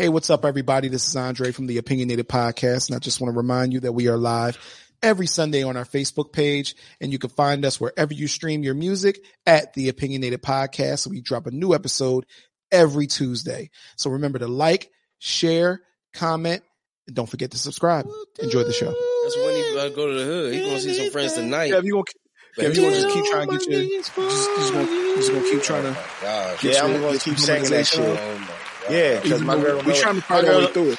Hey, what's up, everybody? This is Andre from the Opinionated Podcast, and I just want to remind you that we are live every Sunday on our Facebook page, and you can find us wherever you stream your music at the Opinionated Podcast. we drop a new episode every Tuesday. So remember to like, share, comment, and don't forget to subscribe. Enjoy the show. That's when he about to go to the hood. He gonna see some friends tonight. Yeah, if you gonna, yeah, if you gonna just keep trying to get your, just, just gonna, just gonna keep trying to. Oh Yeah, I'm gonna keep saying that shit. Oh Yeah, because my girl, we know- trying to my find our way through it.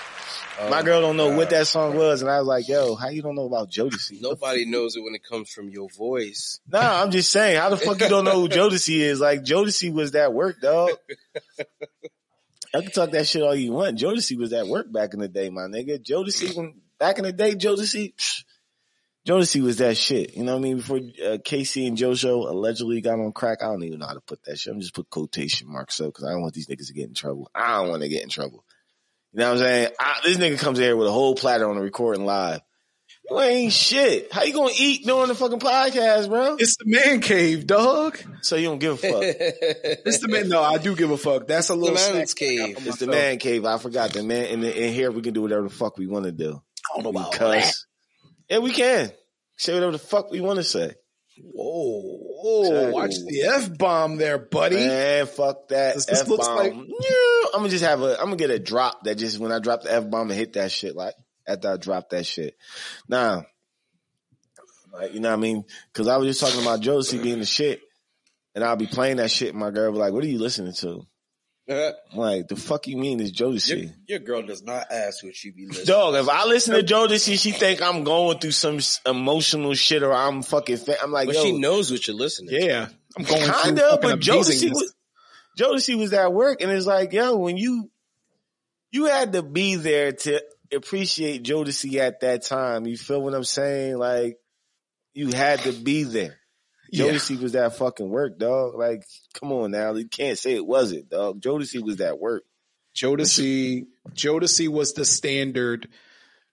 my oh, girl don't know what that song was, and I was like, "Yo, how you don't know about Jodeci?" Nobody knows it when it comes from your voice. Nah, I'm just saying, how the fuck you don't know who Jodeci is? Like Jodeci was that work, dog. I can talk that shit all you want. Jodeci was that work back in the day, my nigga. Jodeci, when back in the day, Jodeci, psh, Jodeci was that shit. You know what I mean? Before uh, K-Ci and JoJo allegedly got on crack, I don't even know how to put that shit. I'm just put quotation marks up because I don't want these niggas to get in trouble. I don't want to get in trouble. You know what I'm saying? I, this nigga comes here with a whole platter on the recording live. You ain't shit. How you gonna eat during the fucking podcast, bro? It's the man cave, dog. So you don't give a fuck. It's the man. No, I do give a fuck. That's a the little man's snack I got cave. for It's the man cave. I forgot the man. In, in here, we can do whatever the fuck we want to do. I don't know about Because, that. Yeah, we can say whatever the fuck we want to say. Whoa, whoa! Watch the f bomb there, buddy. Man, fuck that. This- this F looks bomb. like- I'm gonna just have a. I'm gonna get a drop that just when I drop the f bomb and hit that shit like after I drop that shit. Now, like you know what I mean? Because I was just talking about Jodeci being the shit, and I'll be playing that shit. And my girl be like, "What are you listening to?" I'm like, "The fuck you mean is your, Jodeci?" your girl does not ask what she be listening. Dog, if I listen to Jodeci, she think I'm going through some emotional shit or I'm fucking. Fa- I'm like, but yo, she knows what you're listening. to. Yeah, I'm going kind through of, but Jodeci amazingness. was Jodeci was at work, and it's like, yo, when you you had to be there to appreciate Jodeci at that time. You feel what I'm saying? Like you had to be there. Yeah. Jodeci was that fucking work, dog. Like, come on now, you can't say it wasn't, dog. Jodeci was that work. Jodeci. Jodeci was the standard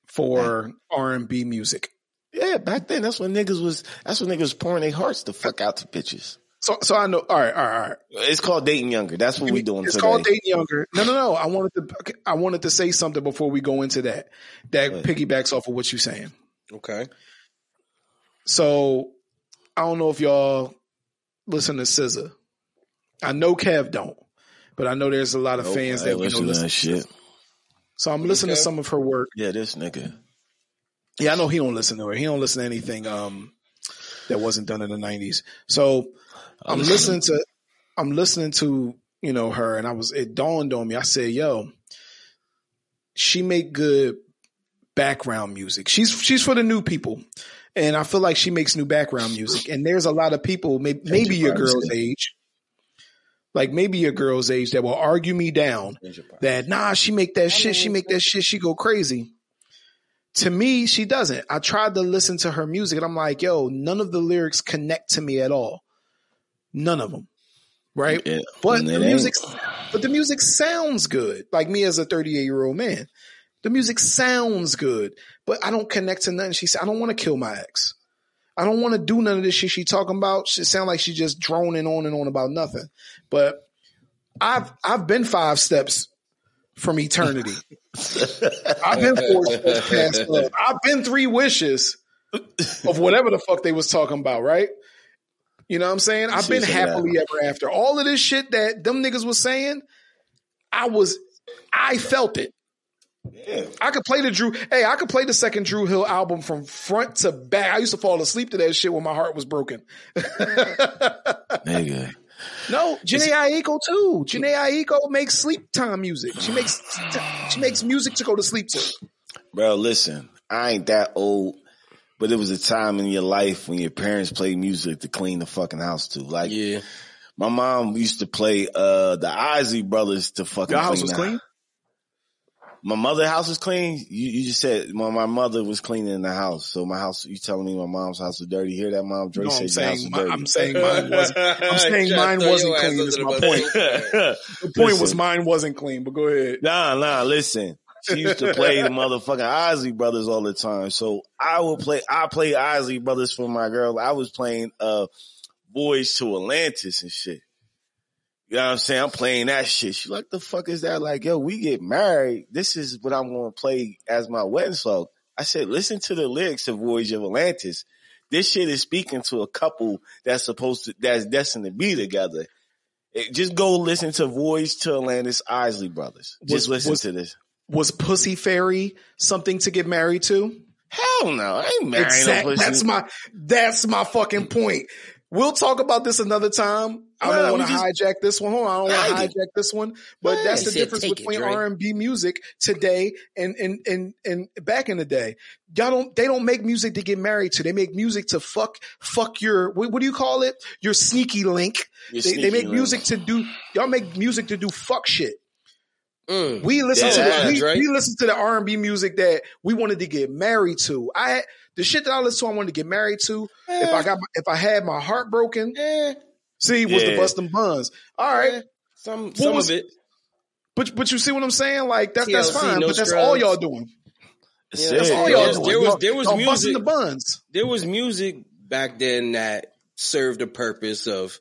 for R and B music. Yeah, back then that's when niggas was that's when niggas was pouring their hearts the fuck out to bitches. So, so I know. All right, all right, all right. It's called dating younger. That's what we doing It's today. called dating younger. No, no, no. I wanted to. I wanted to say something before we go into that. That piggybacks off of what you're saying. Okay. So I don't know if y'all listen to SZA. I know Kev don't, but I know there's a lot of Nope, fans that ain't we don't listen to listen. that shit. So I'm listening Okay. to some of her work. Yeah, this nigga. Yeah, I know he don't listen to her. He don't listen to anything um that wasn't done in the '90s. So I'm listening to I'm listening to you know her, and I was it dawned on me. I said, "Yo, she make good background music. She's she's for the new people." And I feel like she makes new background music. And there's a lot of people, maybe, maybe your girl's age, like maybe your girl's age, that will argue me down that nah, she make that shit, she make that shit, she go crazy. To me, she doesn't. I tried to listen to her music and I'm like, yo, none of the lyrics connect to me at all. None of them. Right? Yeah, But the music, but the music sounds good. Like me as a 38 year old man, the music sounds good, but I don't connect to nothing. She said, I don't want to kill my ex. I don't want to do none of this shit she talking about. She sound like she just droning on and on about nothing. But I've I've been five steps from eternity. I've been four steps past love. I've been three wishes of whatever the fuck they was talking about, right? You know what I'm saying? I've been that. happily ever after. All of this shit that them niggas was saying, I was I felt it. Yeah. I could play the Dru. Hey, I could play the second Dru Hill album from front to back. I used to fall asleep to that shit when my heart was broken. Nigga. no, Jhené Aiko too. Jhené Aiko makes sleep time music. She makes she makes music to go to sleep to. Bro, listen, I ain't that old, but it was a time in your life when your parents played music to clean the fucking house to. Like, Yeah. my mom used to play, uh, the Isley Brothers to fucking Your house clean was clean. My mother's house was clean. You, you just said my, my mother was cleaning the house. So my house, you telling me my mom's house was dirty? Hear that, mom? Dre No, said I'm your house saying was my, dirty. I'm saying mine wasn't. I'm saying mine wasn't clean. Is my point. The point was mine wasn't clean. But go ahead. Nah, nah, listen. She used to play the motherfucking Isley Brothers all the time. So I would play, I play Isley Brothers for my girl. I was playing, uh, Voyage to Atlantis and shit. You know what I'm saying? I'm playing that shit. She like, the fuck is that? Like, yo, we get married. This is what I'm going to play as my wedding song. I said, listen to the lyrics of Voyage of Atlantis. This shit is speaking to a couple that's supposed to, that's destined to be together. It- just go listen to Voyage to Atlantis Isley Brothers. Just Was- listen was- to this. Was Pussy Fairy something to get married to? Hell no. I ain't marrying Exact- no pussy. that's my that's my fucking point. We'll talk about this another time. I don't want to hijack this one. Hold on, I don't want to hijack this one. But that's the Said difference between R and B music today and and and and back in the day. Y'all don't they don't make music to get married to. They make music to fuck fuck your what, what do you call it? Your sneaky link. Your They, they make link. music to do. Y'all make music to do fuck shit. Mm. We listen to the, we, right. we listen to the R and B music that we wanted to get married to. I the shit that I listened to, I wanted to get married to. If I got my, if I had my heart broken, Eh, see, was the busting buns. All right, eh, some some was- of it. but but you see what I'm saying? Like that's that's fine. no but that's all y'all doing. That's Yeah. That's all There y'all was- doing. there was- Y'all- there was y'all busting music- the buns. There was music back then that served a purpose of.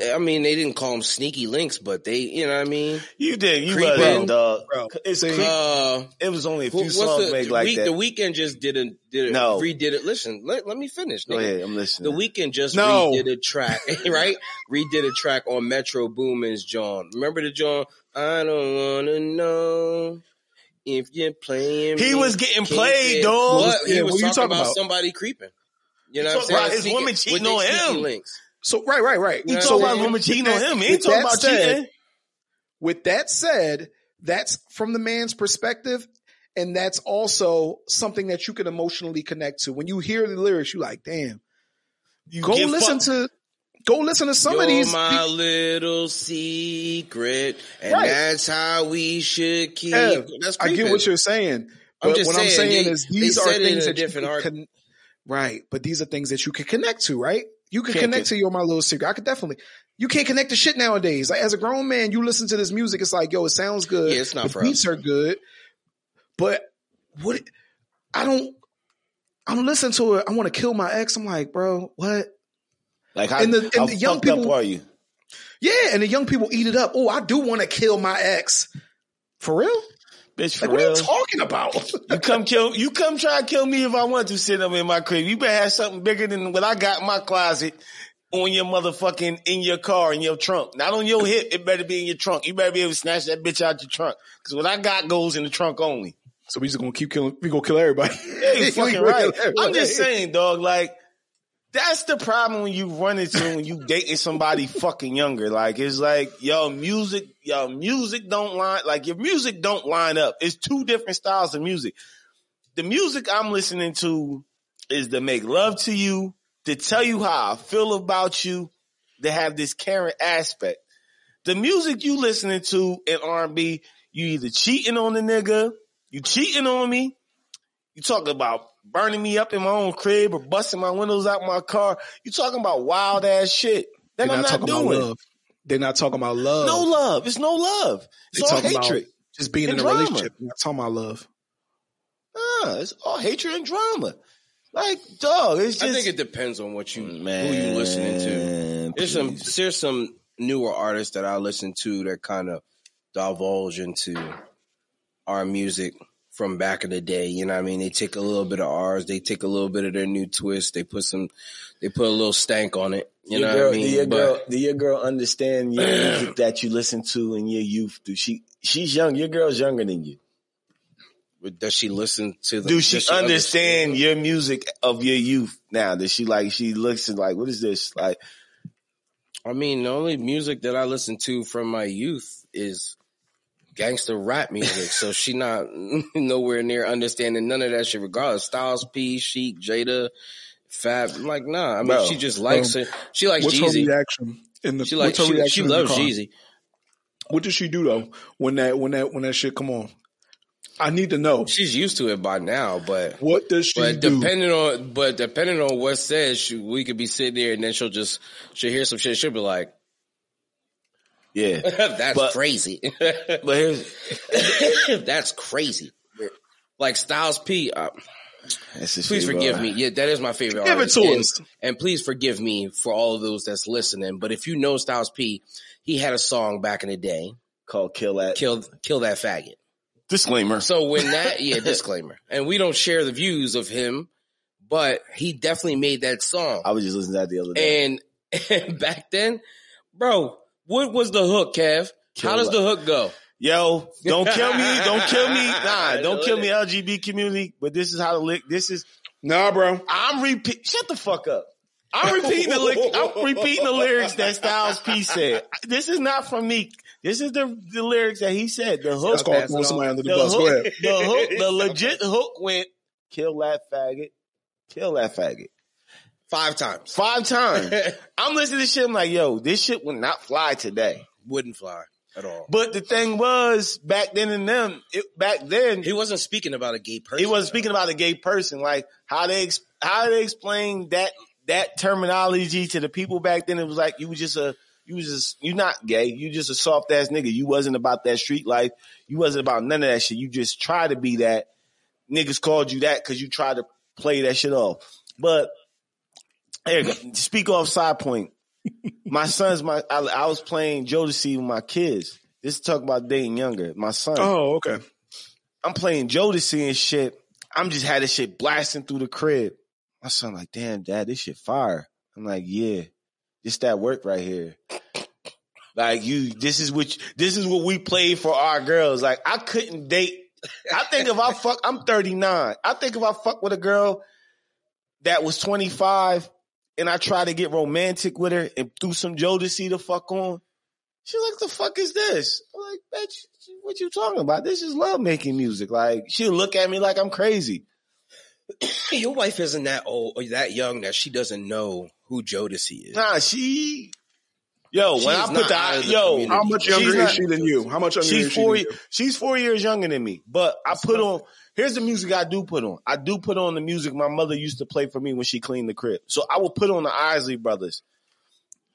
I mean, they didn't call them sneaky links, but they, you know what I mean. You did. You Creeping. was dog. Bro, It's creep- Uh, It was only a few songs the, made the like week, that. The Weeknd just didn't did it. No. redid it. Listen, let, let me finish. Go ahead, I'm listening. The Weeknd just No. redid a track, right? redid a track on Metro Boomin's John. Remember the John? I don't wanna know if you're playing. He me. was getting Can't played, get- dog. What? He Yeah, was what you talking talking about, about? somebody creeping. You know what I'm saying? about his Sneaky- woman cheating on sneaky him. Links. So right, right, right. He Yeah, talking about cheating on him. He ain't talking about said- cheating. With that said, that's from the man's perspective. And that's also something that you can emotionally connect to. When you hear the lyrics, you like, damn. You Go listen to go listen to some You're of these. my little secret, and Right. that's how we should keep. Yeah, that's I get what you're saying. I'm But what I'm saying, saying they- is these are said it in things that you different can, art- right. But these are things that you can connect to, right? You can connect to your my little secret. I could definitely. You can't connect to shit nowadays. Like as a grown man, you listen to this music. It's like, yo, it sounds good. Yeah, it's not the for beats us. are good, but what? I don't. I'm listening to it. I want to kill my ex. I'm like, bro, what? Like how, And the- and the young people- are you? Yeah, and the young people eat it up. Oh, I do want to kill my ex. For real? Bitch, for Like, what are you talking about? You come kill, you come try to kill me if I want to sit up in my crib. You better have something bigger than what I got in my closet on your motherfucking, in your car, in your trunk. Not on your hip, it better be in your trunk. You better be able to snatch that bitch out your trunk. Cause what I got goes in the trunk only. so we just gonna keep killing. We gonna kill everybody. Yeah, you fucking right. I'm just saying, dog, like, that's the problem when you run into when you dating somebody fucking younger. Like it's like yo music, yo music don't line like your music don't line up. It's two different styles of music. The music I'm listening to is to make love to you, to tell you how I feel about you, to have this caring aspect. The music you listening to in R&B, you either cheating on the nigga, you cheating on me, you talking about burning me up in my own crib or busting my windows out my car. You talking about wild ass shit. They're I'm not not talking doing. about love. They're not talking about love. No love. It's no love. It's They all talking about hatred. just being and in a drama. relationship. They're not talking about love. Ah, it's all hatred and drama. Like, dog, it's just I think it depends on what you man, who you listening to. There's some there's some newer artists that I listen to that kind of divulge into our music from back in the day. You know what I mean? They take a little bit of ours, they take a little bit of their new twist, they put some they put a little stank on it. You your know girl, what I mean? Do your But- girl, do your girl understand your music that you listen to in your youth? Do she? She's young. Your girl's younger than you. But does she listen to the Do she, does understand your music of your youth now? Does she like? She looks and like, what is this? Like, I mean, the only music that I listen to from my youth is gangster rap music. so she not nowhere near understanding none of that shit. Regardless, Styles P, Sheek, Jada, Fab. I'm like, nah. I mean, Bro, she just likes um, it. She likes What's her reaction in the? She what's likes her she, reaction she loves? Jeezy. What does she do though when that when that when that shit come on? I need to know. She's used to it by now, but. What does she But do? depending on, but depending on what says, she, we could be sitting there and then she'll just she'll hear some shit. She'll be like, yeah. "That's But- crazy." But here's That's crazy. Like Styles P. Uh, that's the please forgive bro. me. Yeah, that is my favorite. Give it to and, us. and please forgive me for all of those that's listening. But if you know Styles P, he had a song back in the day, Called Kill That. "Kill Kill That Faggot." Disclaimer. So when that, yeah, disclaimer, and we don't share the views of him, but he definitely made that song. I was just listening to that the other day. And, and back then, bro, what was the hook, Kev? Kill How does the hook go? Yo, don't kill me. Don't kill me. Nah, don't kill me, LGB community. But this is how the lick. This is. Nah, bro. I'm repeat. Shut the fuck up. I'm repeating the lick. I'm repeating the lyrics that Styles P said. This is not from me. This is the the lyrics that he said. The hook. That's called pass throwing somebody under the, The bus. Go ahead. the hook, the legit hook went, kill that faggot, kill that faggot. Five times. Five times. I'm listening to shit, I'm like, yo, this shit would not fly today. Wouldn't fly at all. But the thing was, back then and them, it, back then, He wasn't speaking about a gay person. he wasn't speaking about a gay person. Like, how they, ex- how they explain that, that terminology to the people back then, it was like, you was just a, you was just, you not gay. You just a soft ass nigga. You wasn't about that street life. You wasn't about none of that shit. You just try to be that. Niggas called you that because you tried to play that shit off. But speak off side point. My son's my. I, I was playing Jodeci with my kids. This is talking about dating younger. My son. Oh, okay. I'm playing Jodeci and shit. I'm just had this shit blasting through the crib. My son like, damn, dad, this shit fire. I'm like, yeah, this that work right here. Like you, this is what this is what we played for our girls. Like I couldn't date. I think if I fuck, I'm 39. I think if I fuck with a girl that was 25 and I try to get romantic with her and do some Jodeci to fuck on, she's like, the fuck is this? I'm like, bitch, what you talking about? This is love making music. Like she'll look at me like I'm crazy. Your wife isn't that old or that young that she doesn't know who Jodeci is. Nah, she. Yo, She when is I put the, the yo, community. How much younger She's is not- she than you? How much younger is she's she four. than you? She's four years younger than me. But I put on. Here's the music I do put on. I do put on the music my mother used to play for me when she cleaned the crib. So I will put on the Isley Brothers,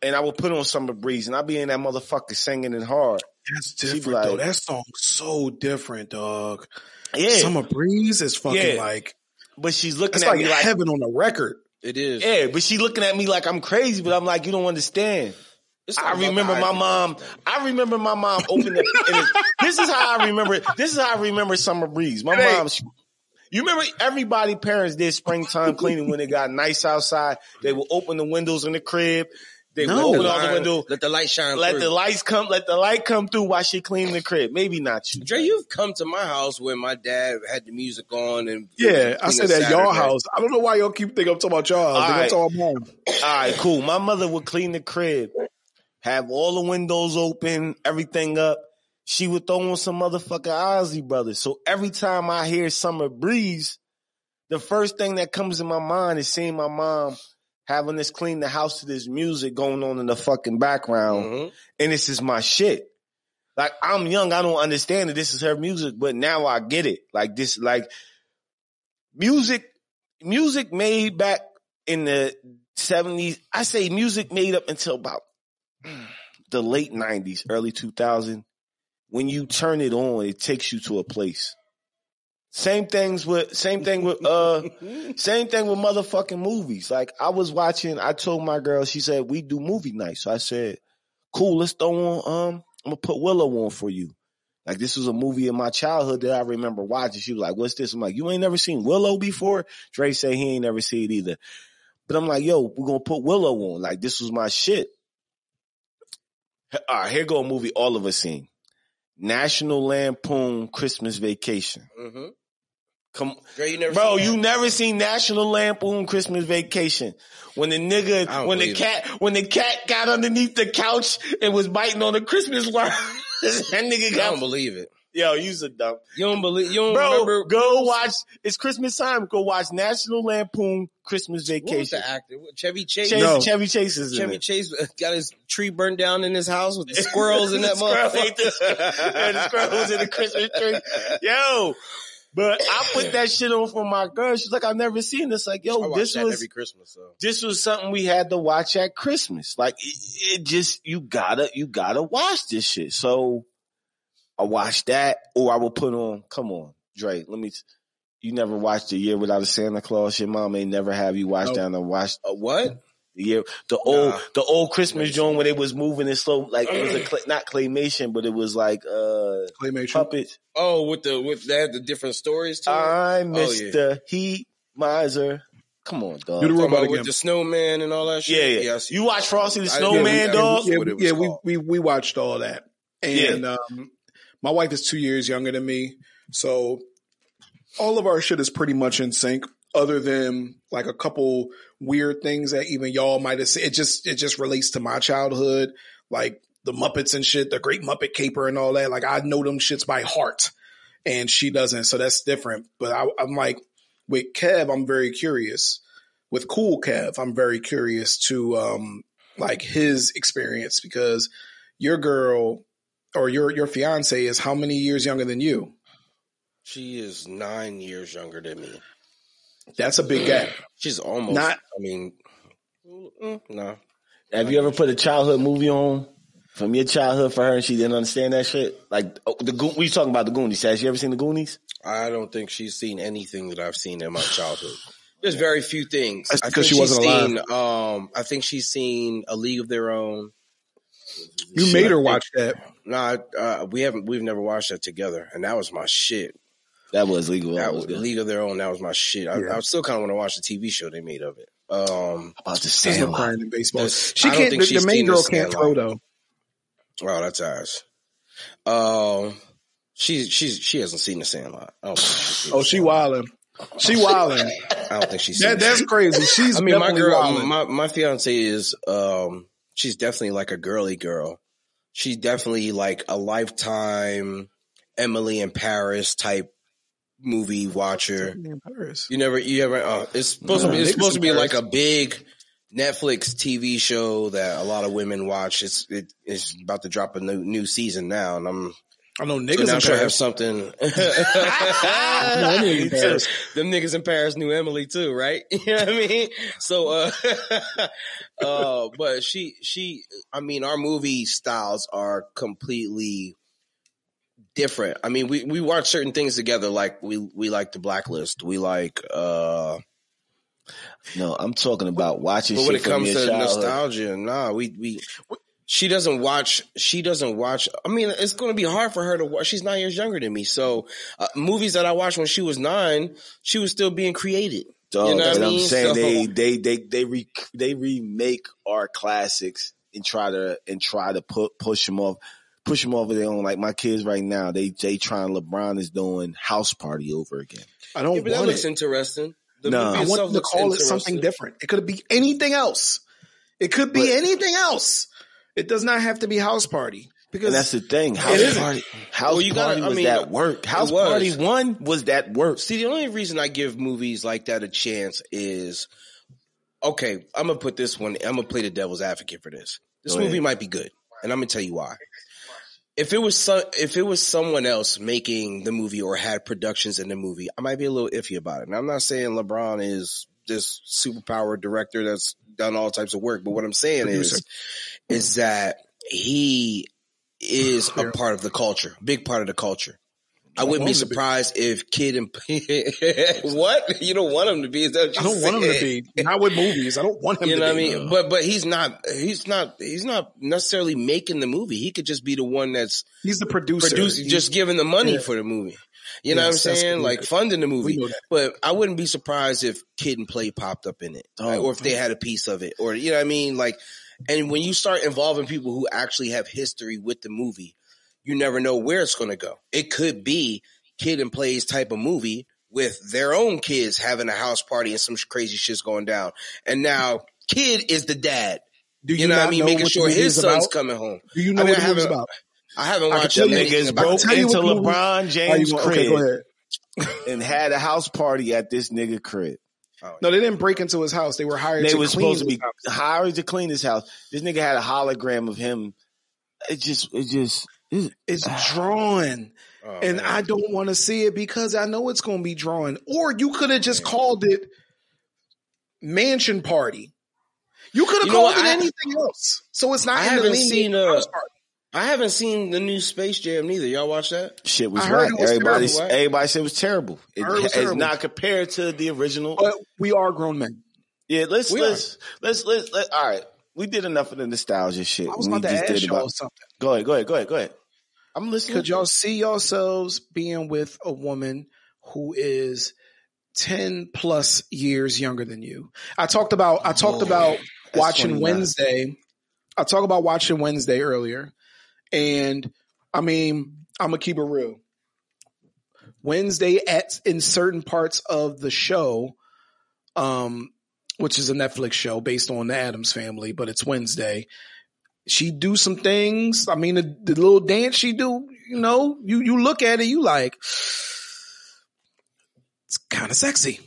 and I will put on Summer Breeze, and I'll be in that motherfucker singing it hard. That's She be different though. That song's so different, dog. Yeah, Summer Breeze is fucking Yeah. like but she's looking it's at like me like, heaven on a record. It is. yeah, but she looking at me like I'm crazy. But I'm like, you don't understand. I remember my mom. I remember my mom opened it. this is how I remember. This is how I remember Summer Breeze. My ain't- mom. You remember everybody parents did springtime cleaning when it got nice outside. They would open the windows in the crib. They No. would open all the Line, window. Let the light shine Let through. the lights come. Let the light come through while she cleaning the crib. Maybe not you. Dre, you've come to my house when my dad had the music on and Yeah, I said at y'all house. I don't know why y'all keep thinking I'm talking about y'all house. All I'm right. talking about mine. All right, cool. My mother would clean the crib, have all the windows open, everything up. She would throw on some motherfucking Isley Brothers. So every time I hear Summer Breeze, the first thing that comes in my mind is seeing my mom having us clean the house to this music going on in the fucking background. Mhm. And this is my shit. Like I'm young, I don't understand that this is her music, but now I get it. Like this, like music, music made back in the seventies. I say music made up until about the late nineties, early 2000. When you turn it on, it takes you to a place. Same things with, same thing with, uh, same thing with motherfucking movies. Like I was watching, I told my girl, she said, we do movie night. So I said, cool, let's throw on, um, I'm gonna put Willow on for you. Like this was a movie in my childhood that I remember watching. She was like, what's this? I'm like, you ain't never seen Willow before? Dre said he ain't never seen it either. But I'm like, yo, we're gonna put Willow on. Like this was my shit. All right, here go a movie all of us seen. National Lampoon Christmas Vacation. Mhm. Come Dre, you never Bro, you never seen National Lampoon Christmas Vacation. When the nigga, when the cat, when the cat got underneath the couch and was biting on the Christmas worm. that nigga I don't believe it. Yo, you's a dumb. You don't believe? You don't Bro, remember? go watch, it's Christmas time. Go watch National Lampoon Christmas What was Vacation. the actor? What, Chevy Chase. Chase, No. Chevy Chase is in Chevy it. Chase uh, got his tree burned down in his house with the squirrels in that Squirrel ate the- motherfucker. yeah, the squirrel was in the Christmas tree. Yo, but I put that shit on for my girl. She's like, I've never seen this. Like, I yo, watch this that was, every Christmas. So this was something we had to watch at Christmas. Like it, it just you gotta you gotta watch this shit. So I watched that, or I will put on. Come on, Dre. Let me. You never watched a year without a Santa Claus. Your mom may never have you watch Nope. down and watch a what? Yeah, the old Nah. the old Christmas joint when it was moving in slow, like it was a clay, not claymation, but it was like uh Claymation. puppets. Oh, with the with that the different stories too. I'm Oh, yeah. Mister Heat Miser. Come on, dog. Do the robot again. with the snowman and all that yeah, shit. yeah. I see. you watch Frosty the I- Snowman, yeah, we- dog? yeah, yeah, what it was yeah, we, we we watched all that, and um, my wife is two years younger than me, so all of our shit is pretty much in sync. Other than like a couple weird things that even y'all might have seen, it just it just relates to my childhood, like the Muppets and shit, the Great Muppet Caper and all that. Like I know them shits by heart, and she doesn't, so that's different. But I, I'm like with Kev, I'm very curious. With Cool Kev, I'm very curious to um like his experience because your girl or your your fiance is how many years younger than you? She is nine years younger than me. That's a big gap. She's almost. Not- I mean, mm, no. Have you ever put a childhood movie on from your childhood for her and she didn't understand that shit? Like oh, the Go- we talking about the Goonies. Has you ever seen the Goonies? I don't think she's seen anything that I've seen in my childhood. There's very few things. That's I because think she wasn't she's alive. seen, Um, I think she's seen A League of Their Own. You Shit, made her think- watch that. Nah, uh, we haven't. We've never watched that together, and that was my shit. That was legal. That That was was good. League of Their Own. That was my shit. I, Yeah. I still kind of want to watch the TV show they made of it. Um, About the There's no Sandlot. crying in baseball. That's- She I can't. think The, the main girl the can't throw though. Wow, that's ours. Um, she's she's she hasn't seen the Sandlot. I don't think she's seen Oh, she Sandlot. wildin'. She wildin'. I don't think she's seen that, it. that's crazy. She's I mean, my girl, wildin'. my my fiance is um, she's definitely like a girly girl. She's definitely like a lifetime Emily in Paris type movie watcher. Paris. You never, you ever? Uh, it's supposed to be. It's supposed to be Paris. like a big Netflix TV show that a lot of women watch. It's it, it's about to drop a new new season now, and I'm I know so niggas now in sure have Paris. something. No, niggas in Paris. Them niggas in Paris knew Emily too, right? You know what I mean? So, uh, uh, but she, she, I mean, our movie styles are completely different. I mean, we, we watch certain things together. Like we, we like the blacklist. We like, uh, No, I'm talking about watching but shit when it comes to childhood. nostalgia, nah, we, we, she doesn't watch, she doesn't watch, I mean, it's going to be hard for her to watch. She's nine years younger than me. So, uh, movies that I watched when she was nine, she was still being created. Dog, You know what and I I'm saying So- they they they they re, they remake our classics and try to and try to put push them off push them over their own. Like my kids right now, they they trying LeBron is doing House Party over again. I don't Yeah, but that want looks it. interesting. The No. movie I want them to call it something different. It could be anything else. It could be But- anything else. It does not have to be house party because And that's the thing. House. Party, House Well, you gotta- Party I was mean, that work. House was. Party one was that work. See, the only reason I give movies like that a chance is, okay, I'm gonna put this one. I'm gonna play the devil's advocate for this. This Go movie ahead. might be good, and I'm gonna tell you why. If it was so, if it was someone else making the movie or had productions in the movie, I might be a little iffy about it. And I'm not saying LeBron is this superpower director that's done all types of work, but what I'm saying Producer. is, is that he is a part of the culture, big part of the culture. I wouldn't be to be. surprised if Kid and what you don't want him to be. Is that I don't want him to be not with movies. I don't want him You to know what I be. mean? But but he's not. He's not. He's not necessarily making the movie. He could just be the one that's He's the producer. producing, He's- just giving the money yeah. for the movie. You know what I'm saying? Like funding the movie. We know that. But I wouldn't be surprised if Kid and Play popped up in it, Oh, right? or if they had a piece of it, or you know what I mean? Like, and when you start involving people who actually have history with the movie, you never know where it's going to go. It could be Kid and Play's type of movie with their own kids having a house party and some crazy shit's going down, and now Kid is the dad. Do You, know what I mean? Making sure his son's about? coming home. Do you know I mean, what the movie's about? I haven't I can watched tell Them niggas about broke tell you into LeBron James' you- crib okay, and had a house party at this nigga crib. No, they didn't break into his house. They were hired. To clean. They were supposed to be his house. hired to clean his house. This nigga had a hologram of him. It just, it just, It's drawn, Oh, and man. I don't want to see it because I know it's going to be drawn. Or you could have just called it mansion party. You could have You know called it I- anything else. So it's not. I in the haven't league seen, uh, house party. I haven't seen the new Space Jam neither. Y'all watch that? shit was I heard whack. it was Everybody, terrible, right? everybody said it was terrible. It, it was it's terrible. not compared to the original. But we are grown men. Yeah, let's We let's, let's let's let all right. We did enough of the nostalgia shit. I was We about to just ask did y'all about- something. Go ahead, go ahead, go ahead, go ahead. I'm listening. Could y'all see yourselves being with a woman who is 10 plus years younger than you? I talked about I talked Oh, about watching 29. Wednesday. I talked about watching Wednesday earlier. And I mean, I'm gonna keep it real. Wednesday at in certain parts of the show, um, which is a Netflix show based on the Addams family, but it's Wednesday. She do some things. I mean, the, the little dance she do, you know, you you look at it, you like, it's kind of sexy.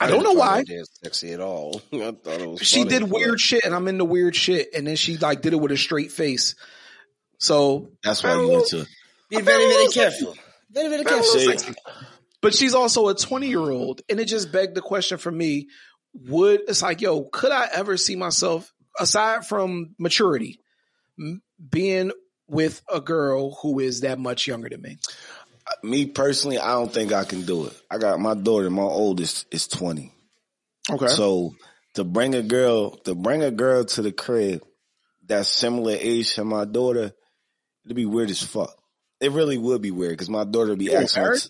I don't know why. Sexy at all. I thought it was. She funny, did weird shit, and I'm into weird shit, and then she like did it with a straight face. So That's why I you don't went to. Be very, very careful. Very, very careful. But she's also a 20 year old. And it just begged the question for me would, it's like, yo, could I ever see myself, aside from maturity, being with a girl who is that much younger than me? me personally, I don't think I can do it. I got my daughter, my oldest is 20. Okay. So to bring a girl, to bring a girl to the crib that's similar age to my daughter, it'd be weird as fuck. It really would be weird because my daughter would be You asking. married?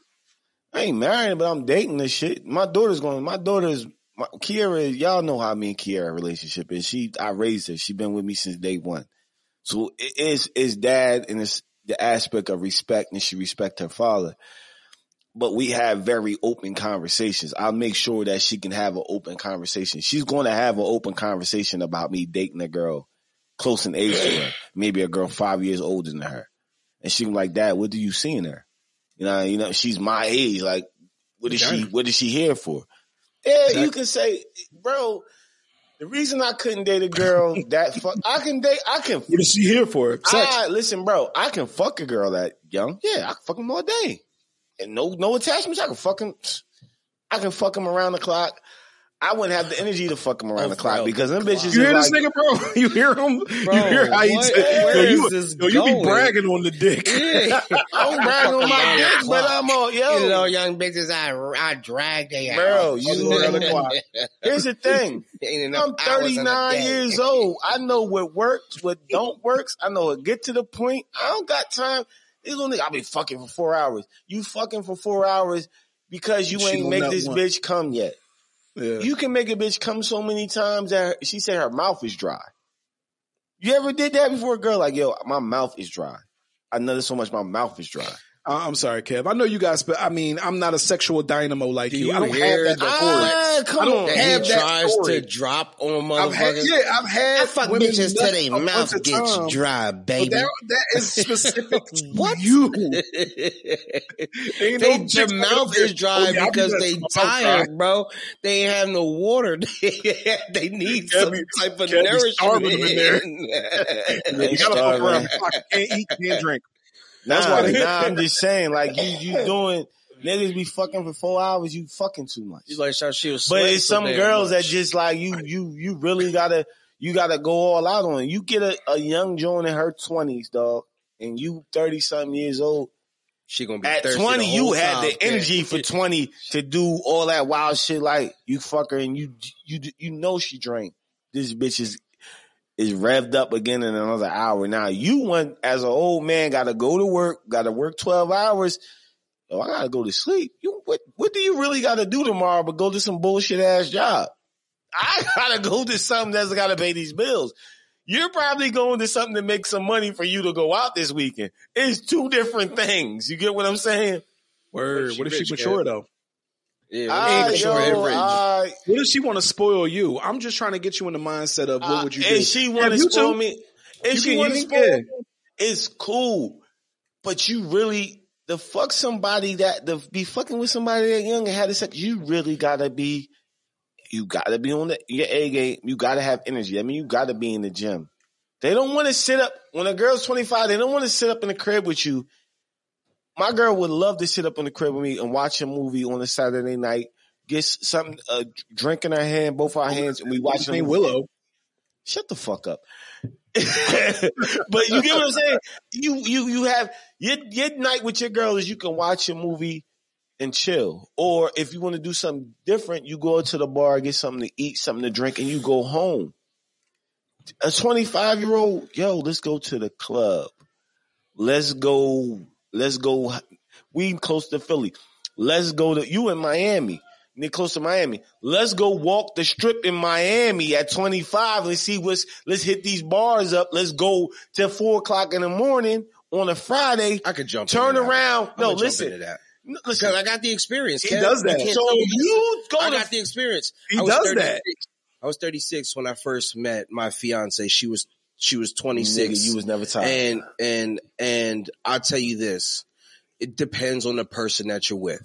I ain't married, but I'm dating this shit. My daughter's going. My daughter's my, Kiara. Y'all know how me and Kiara relationship is. She, I raised her. She been with me since day one. So it is is dad and it's the aspect of respect and she respect her father. But we have very open conversations. I'll make sure that she can have an open conversation. She's going to have an open conversation about me dating a girl close in age to her, maybe a girl five years older than her. And she be like, Dad, what do you see in her? You know, you know, she's my age. Like, what is she? What is she here for? Yeah, Exactly. you can say, bro. The reason I couldn't date a girl that fuck, I can date. I can. What is she here for? I, listen, bro. I can fuck a girl that young. Yeah, I can fuck them all day, and no, no attachments. I can fuck him. I can fuck him around the clock. I wouldn't have the energy to fuck him around Oh, the clock bro, because them bitches you hear this like, nigga, bro? You hear him? Bro, you hear how he what- said, where yo, you, is this yo, you be bragging on the dick. Yeah. I'm bragging on my dick, but I'm all yo. You know, young bitches, I, I drag they Bro, you around the clock. Here's the thing. I'm hours in a 39 years old. I know what works, what don't works. I know what get to the point. I don't got time. These little niggas, I'll be fucking for four hours. You fucking for four hours because you She ain't make this one. bitch come yet. Yeah. You can make a bitch come so many times that she said her mouth is dry. You ever did that before girl? Like, yo, my mouth is dry. I know this so much my mouth is dry. I- I'm sorry, Kev. I know you guys, but I mean, I'm not a sexual dynamo like Do you. you I don't hear have that the story. Ah, come I don't on. Have he that tries story. to drop on I've had, yeah, I've had I fuck women bitches till nut they mouth gets times, dry, baby. that, that is specific to What? you. they, Ain't no their mouth is dry "Oh, yeah, because they till my mouth tired, bro. They ain't have no water. they need Can't some be- type of can't starving in there. They You gotta fuck around. Can't eat, can't drink. That's why why. they- nah, I'm just saying, like you, you doing niggas be fucking for four hours. You fucking too much. She's like, she was But it's some damn girls that just like you, you, you really gotta, you gotta go all out on it. You get a, a young joan in her twenties, dog, and you thirty something years old. she gonna be At thirsty twenty, the you whole had time, the energy man. for twenty to do all that wild shit. Like you fuck her and you, you, you know she drank. This bitch is is revved up again in another hour. Now you want as an old man got to go to work, got to work twelve hours. Oh, I gotta go to sleep. You what? What do you really got to do tomorrow? But go to some bullshit ass job. I gotta go to something that's got to pay these bills. You're probably going to something to make some money for you to go out this weekend. It's two different things. You get what I'm saying? Word. she What if she rich, mature though? Yeah, Ah, yo, ain't rich. ah, What if she want to spoil you? I'm just trying to get you in the mindset of what ah, would you do? and do? she want to you spoil me. And You she want to you can- spoil yeah. me. It's cool, but you really the fuck somebody that the be fucking with somebody that young and had a sex. You really gotta be. You gotta be on the your A game. You gotta have energy. I mean, you gotta be in the gym. They don't want to sit up when a girl's 25. They don't want to sit up in the crib with you. My girl would love to sit up in the crib with me and watch a movie on a Saturday night. Get something, a drink in her hand, both our hands, and we watch name. Willow. Shut the fuck up. but you get what I'm saying? You you you have your your night with your girl is you can watch a movie and chill. Or if you want to do something different, you go to the bar, get something to eat, something to drink, and you go home. A 25 year old, yo, let's go to the club. Let's go, let's go. We close to Philly. Let's go to you in Miami. Near close to Miami. Let's go walk the strip in Miami at 25 and see what's, let's hit these bars up. Let's go till four o'clock in the morning on a Friday. I could jump. Turn around. No, gonna jump listen. into that. Listen, Because I got the experience. He Kev. does that. You so you go I got the experience. He does 36. that. I was 36 when I first met my fiance. She was she was 26. Nigga, you was never tired. and and and I'll tell you this, it depends on the person that you're with.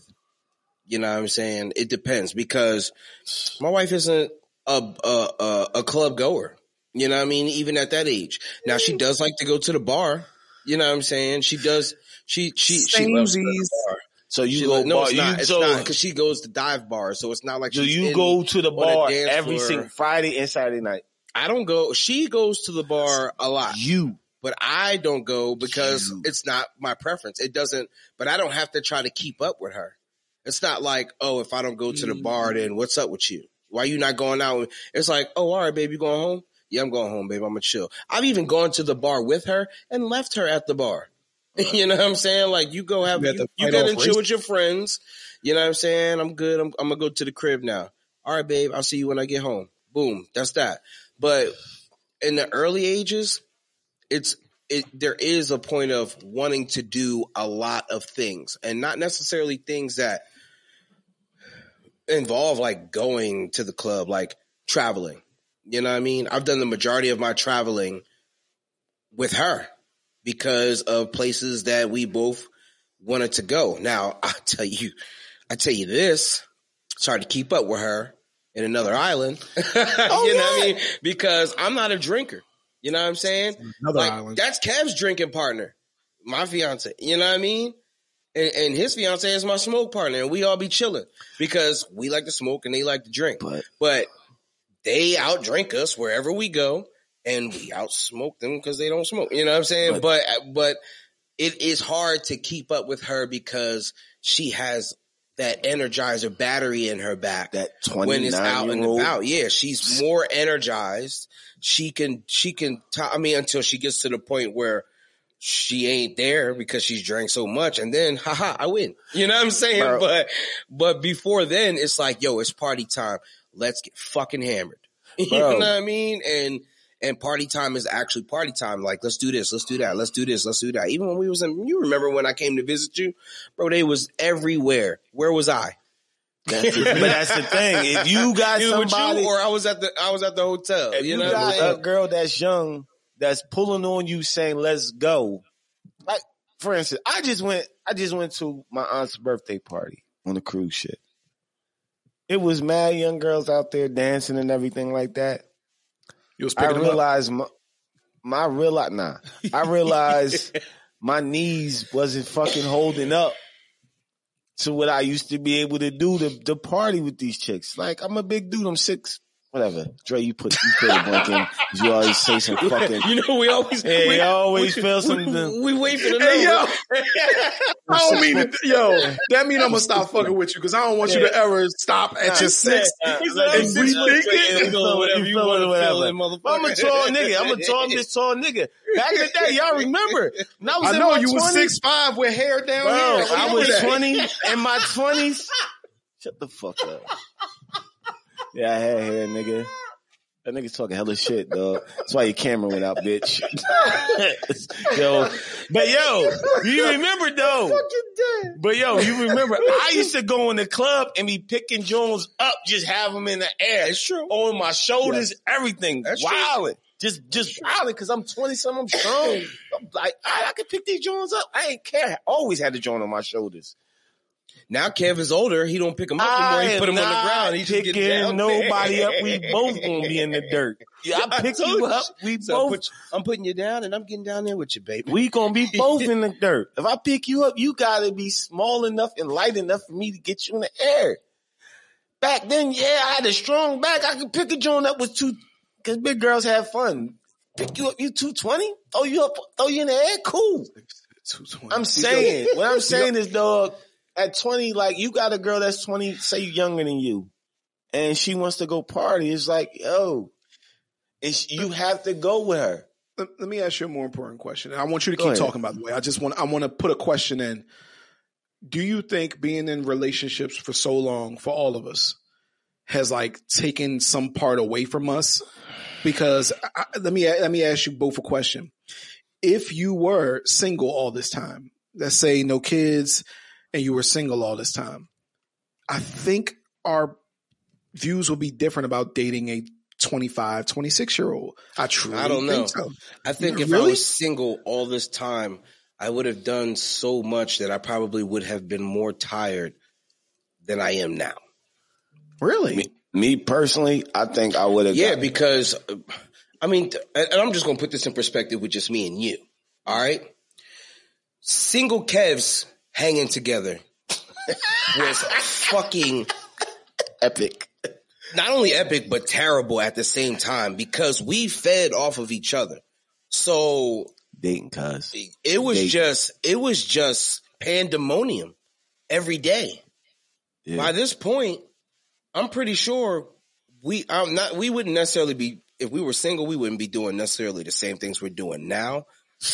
You know what I'm saying? It depends because my wife isn't a a a, a club goer. You know what I mean? Even at that age. Now she does like to go to the bar. You know what I'm saying? She does. She she she loves to go the bar. so you She go like- no, bar, it's not. It's so not because she goes to dive bars, so it's not like do you in- go to the bar every single Friday and Saturday night? I don't go. She goes to the bar a lot. You. but I don't go because You. it's not my preference. It doesn't, but I don't have to try to keep up with her. It's not like, oh, if I don't go to the bar, then what's up with you? Why you not going out? It's like, oh, all right, baby, you going home? Yeah, I'm going home, babe. I'm gonna chill. I've even gone to the bar with her and left her at the bar. you know what I'm saying? Like you go have You you, you go and chill with your friends. You know what I'm saying? I'm good. I'm, I'm gonna go to the crib now. All right, babe. I'll see you when I get home. Boom. That's that. But in the early ages, it's it there is a point of wanting to do a lot of things and not necessarily things that involve like going to the club like traveling. You know what i mean? I've done the majority of my traveling with her because of places that we both wanted to go. Now i tell you i tell you this. It's hard to keep up with her in another island you oh, know what i mean because i'm not a drinker you know what i'm saying Another like, island. That's Kev's drinking partner, my fiance. You know what I mean? And, and his fiance is my smoke partner, and we all be chilling because we like to smoke and they like to drink. But But they outdrink us wherever we go, and we outsmoke them because they don't smoke. You know what I'm saying? But but it is hard to keep up with her because she has that energizer battery in her back that when it's out 29 and about. Yeah, she's more energized. She can, she can, t- I mean, until she gets to the point where she ain't there because she's drank so much and then, haha, I win. You know what I'm saying? Bro. But, but before then, it's like, yo, it's party time. Let's get fucking hammered. You Bro. know what I mean? And, and party time is actually party time. Like, let's do this, let's do that, let's do this, let's do that. Even when we was in, you remember when I came to visit you, bro, they was everywhere. Where was I? That's the, but that's the thing. If you got Either somebody, you or I was at the I was at the hotel. if you you, know got a girl that's young that's pulling on you saying let's go like for instance i just went i just went to my aunt's birthday party on a cruise ship it was mad young girls out there dancing and everything like that You was i picking up. realized my, my real nah i realized my knees wasn't fucking holding up to what I used to be able to do to, to party with these chicks. Like I'm a big dude. I'm six. Whatever. Dre, you put you put a blank in. You always say some fucking. You know, we always Hey, we, always we, feel something. We, wait for the Hey, yo. I don't mean to, yo, that mean I'm gonna stop fucking with you because I don't want you to ever stop at your six. Nah, and nah, rethink six months, it. you feel whatever it, you feel want to whatever. feel. I'm a tall nigga. I'm a tall, this tall nigga. Back in the day, y'all remember? When I was I in know my you 20s, was six five with hair down Bro, here. I was that. 20 in my 20s. Shut the fuck up. Yeah, I had hair, nigga. That nigga's talking hella shit, dog. That's why your camera went out, bitch. yo, but yo, you remember though? But yo, you remember? I used to go in the club and be picking Jones up, just have them in the air. It's true. On my shoulders, everything. That's true. wilding. Just, just wilding because I'm 20 something, I'm strong. I'm like, I, I can pick these Jones up. I ain't care. I always had the joint on my shoulders. Now Kev is older. He don't pick him up I anymore. He put him on the ground. He just picking down nobody up. We both gonna be in the dirt. Yeah, I pick told you up. We So both. put, I'm putting you down and I'm getting down there with you, baby. We gonna be both in the dirt. If I pick you up, you gotta be small enough and light enough for me to get you in the air. Back then, yeah, I had a strong back. I could pick a joint up with two, cause big girls have fun. Pick you up, you 220, throw you up, throw you in the air, cool. I'm saying, what I'm saying is, dog, at 20, like you got a girl that's 20, say younger than you, and she wants to go party. It's like, yo, it's, you have to go with her. Let, let me ask you a more important question. I want you to Go keep ahead. talking. By the way, I just want I want to put a question in. Do you think being in relationships for so long for all of us has like taken some part away from us? Because I- let me let me ask you both a question. If you were single all this time, let's say no kids, and you were single all this time, I think our views will be different about dating a 25, 26 year old. I truly I don't know. think so. I think if I was single all this time, I would have done so much that I probably would have been more tired than I am now. Really? Me, me personally, I think I would have. Yeah, because uh, I mean, and I'm just going to put this in perspective with just me and you. All right, single Kevs hanging together was fucking epic. not only epic but terrible at the same time because we fed off of each other. So Dating, cuz. it was They- just it was just pandemonium every day. Yeah. By this point, I'm pretty sure we I'm not we wouldn't necessarily be if we were single, we wouldn't be doing necessarily the same things we're doing now.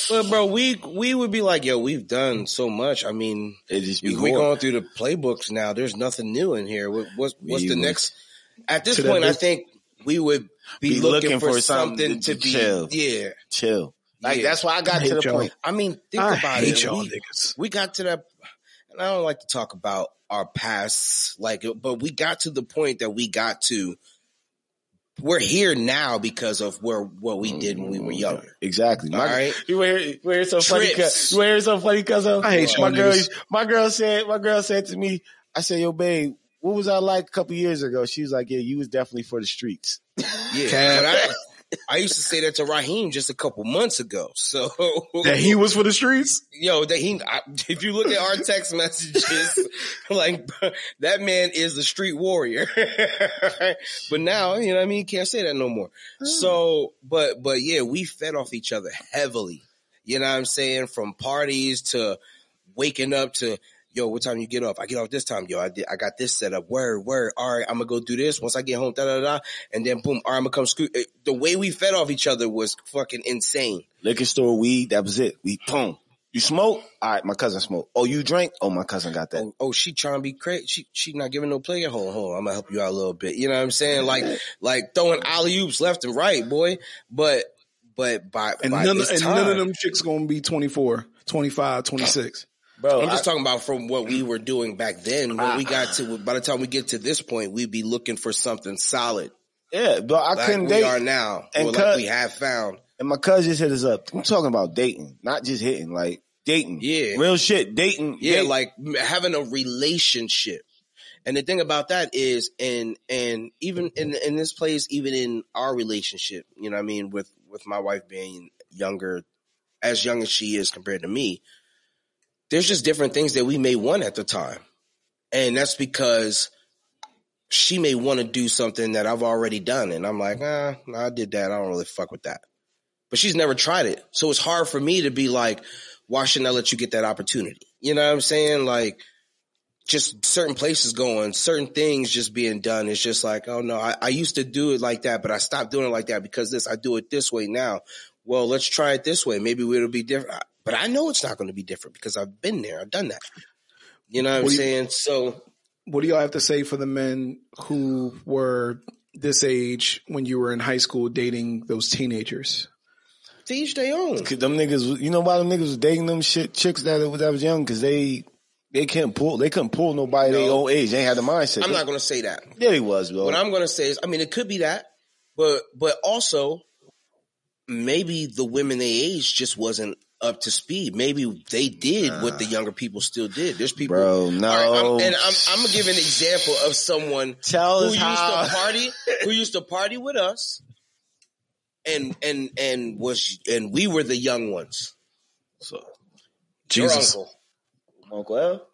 But bro, we we would be like, yo, we've done so much. I mean, It just be we're hard. going through the playbooks now. There's nothing new in here. What- What's what's We the next? At this point, I think we would be, Be looking, looking for, for something, something to to be. chill. Yeah, chill. Like yeah. that's why I got I to the y'all. point. I mean, think I about hate it. y'all We- niggas. we got to that and I don't like to talk about our past like but we got to the point that we got to we're here now because of where what we did when we were mm-hmm. younger. Exactly. All My, right. You wear you wear so funny. Cause, you wear so funny because I hate my y'all girl. niggas. My girl said. My girl said to me. I said, "Yo, babe, what was I like a couple years ago?" She was like, "Yeah, you was definitely for the streets." Yeah. I, I used to say that to Raheem just a couple months ago. So That he was for the streets? yo, that he I, if you look at our text messages, like that man is the street warrior. but now, you know what I mean, can't say that no more. Hmm. So, but but yeah, we fed off each other heavily. You know what I'm saying? From parties to waking up to yo, what time you get off? I get off this time, yo. I did, I got this set up. Word, word. All right, I'm gonna go do this. Once I get home, da da da, and then boom, all right, I'm gonna come scoot. eh, The way we fed off each other was fucking insane. Liquor store weed. That was it. We boom. You smoke? All right, my cousin smoke. Oh, you drink? Oh, my cousin got that. oh, oh, she trying to be crazy. She she not giving no play. Hold on, hold on. I'm gonna help you out a little bit. You know what I'm saying? Like like throwing alley oops left and right, boy. But but by And, by none, this and time, none of them chicks gonna be 24, 25, 26. Bro, I'm just I- talking about from what we were doing back then. When we got to ah. by the time we get to this point, we'd be looking for something solid yeah, but I like couldn't we date. are now, And or like we have found. And my cousin just hit us up. I'm talking about dating, not just hitting, like dating. Yeah. Real shit. Dating. Yeah, date- like having a relationship. And the thing about that is, and and even in in this place, even in our relationship, you know, what I mean, with with my wife being younger, as young as she is compared to me, there's just different things that we may want at the time, and that's because she may want to do something that I've already done, and I'm like, ah, I did that. I don't really fuck with that. But she's never tried it, so it's hard for me to be like, why shouldn't I let you get that opportunity? You know what I'm saying? Like, just certain places going, certain things just being done. It's just like, oh no, I, I used to do it like that, but I stopped doing it like that because this, I do it this way now. Well, let's try it this way. Maybe it'll be different. But I know it's not going to be different because I've been there. I've done that. You know what I'm What you- saying? So What do y'all have to say for the men who were this age when you were in high school dating those teenagers? to each their own. Cause them niggas, you know why them niggas was dating them shit chicks that was that was young? Cause they they couldn't pull they couldn't pull nobody their old age. They ain't had the mindset. I'm not going to say that. Yeah, he was, bro. What I'm going to say is, I mean, it could be that, but but also maybe the women they age just wasn't up to speed. Maybe they did what the younger people still did. There's people, Bro, no. Right, I'm- and I'm, I'm gonna give an example of someone Tell who us used how. to party, who used to party with us, and and and was and we were the young ones. So, Jesus. Your uncle. Uncle L?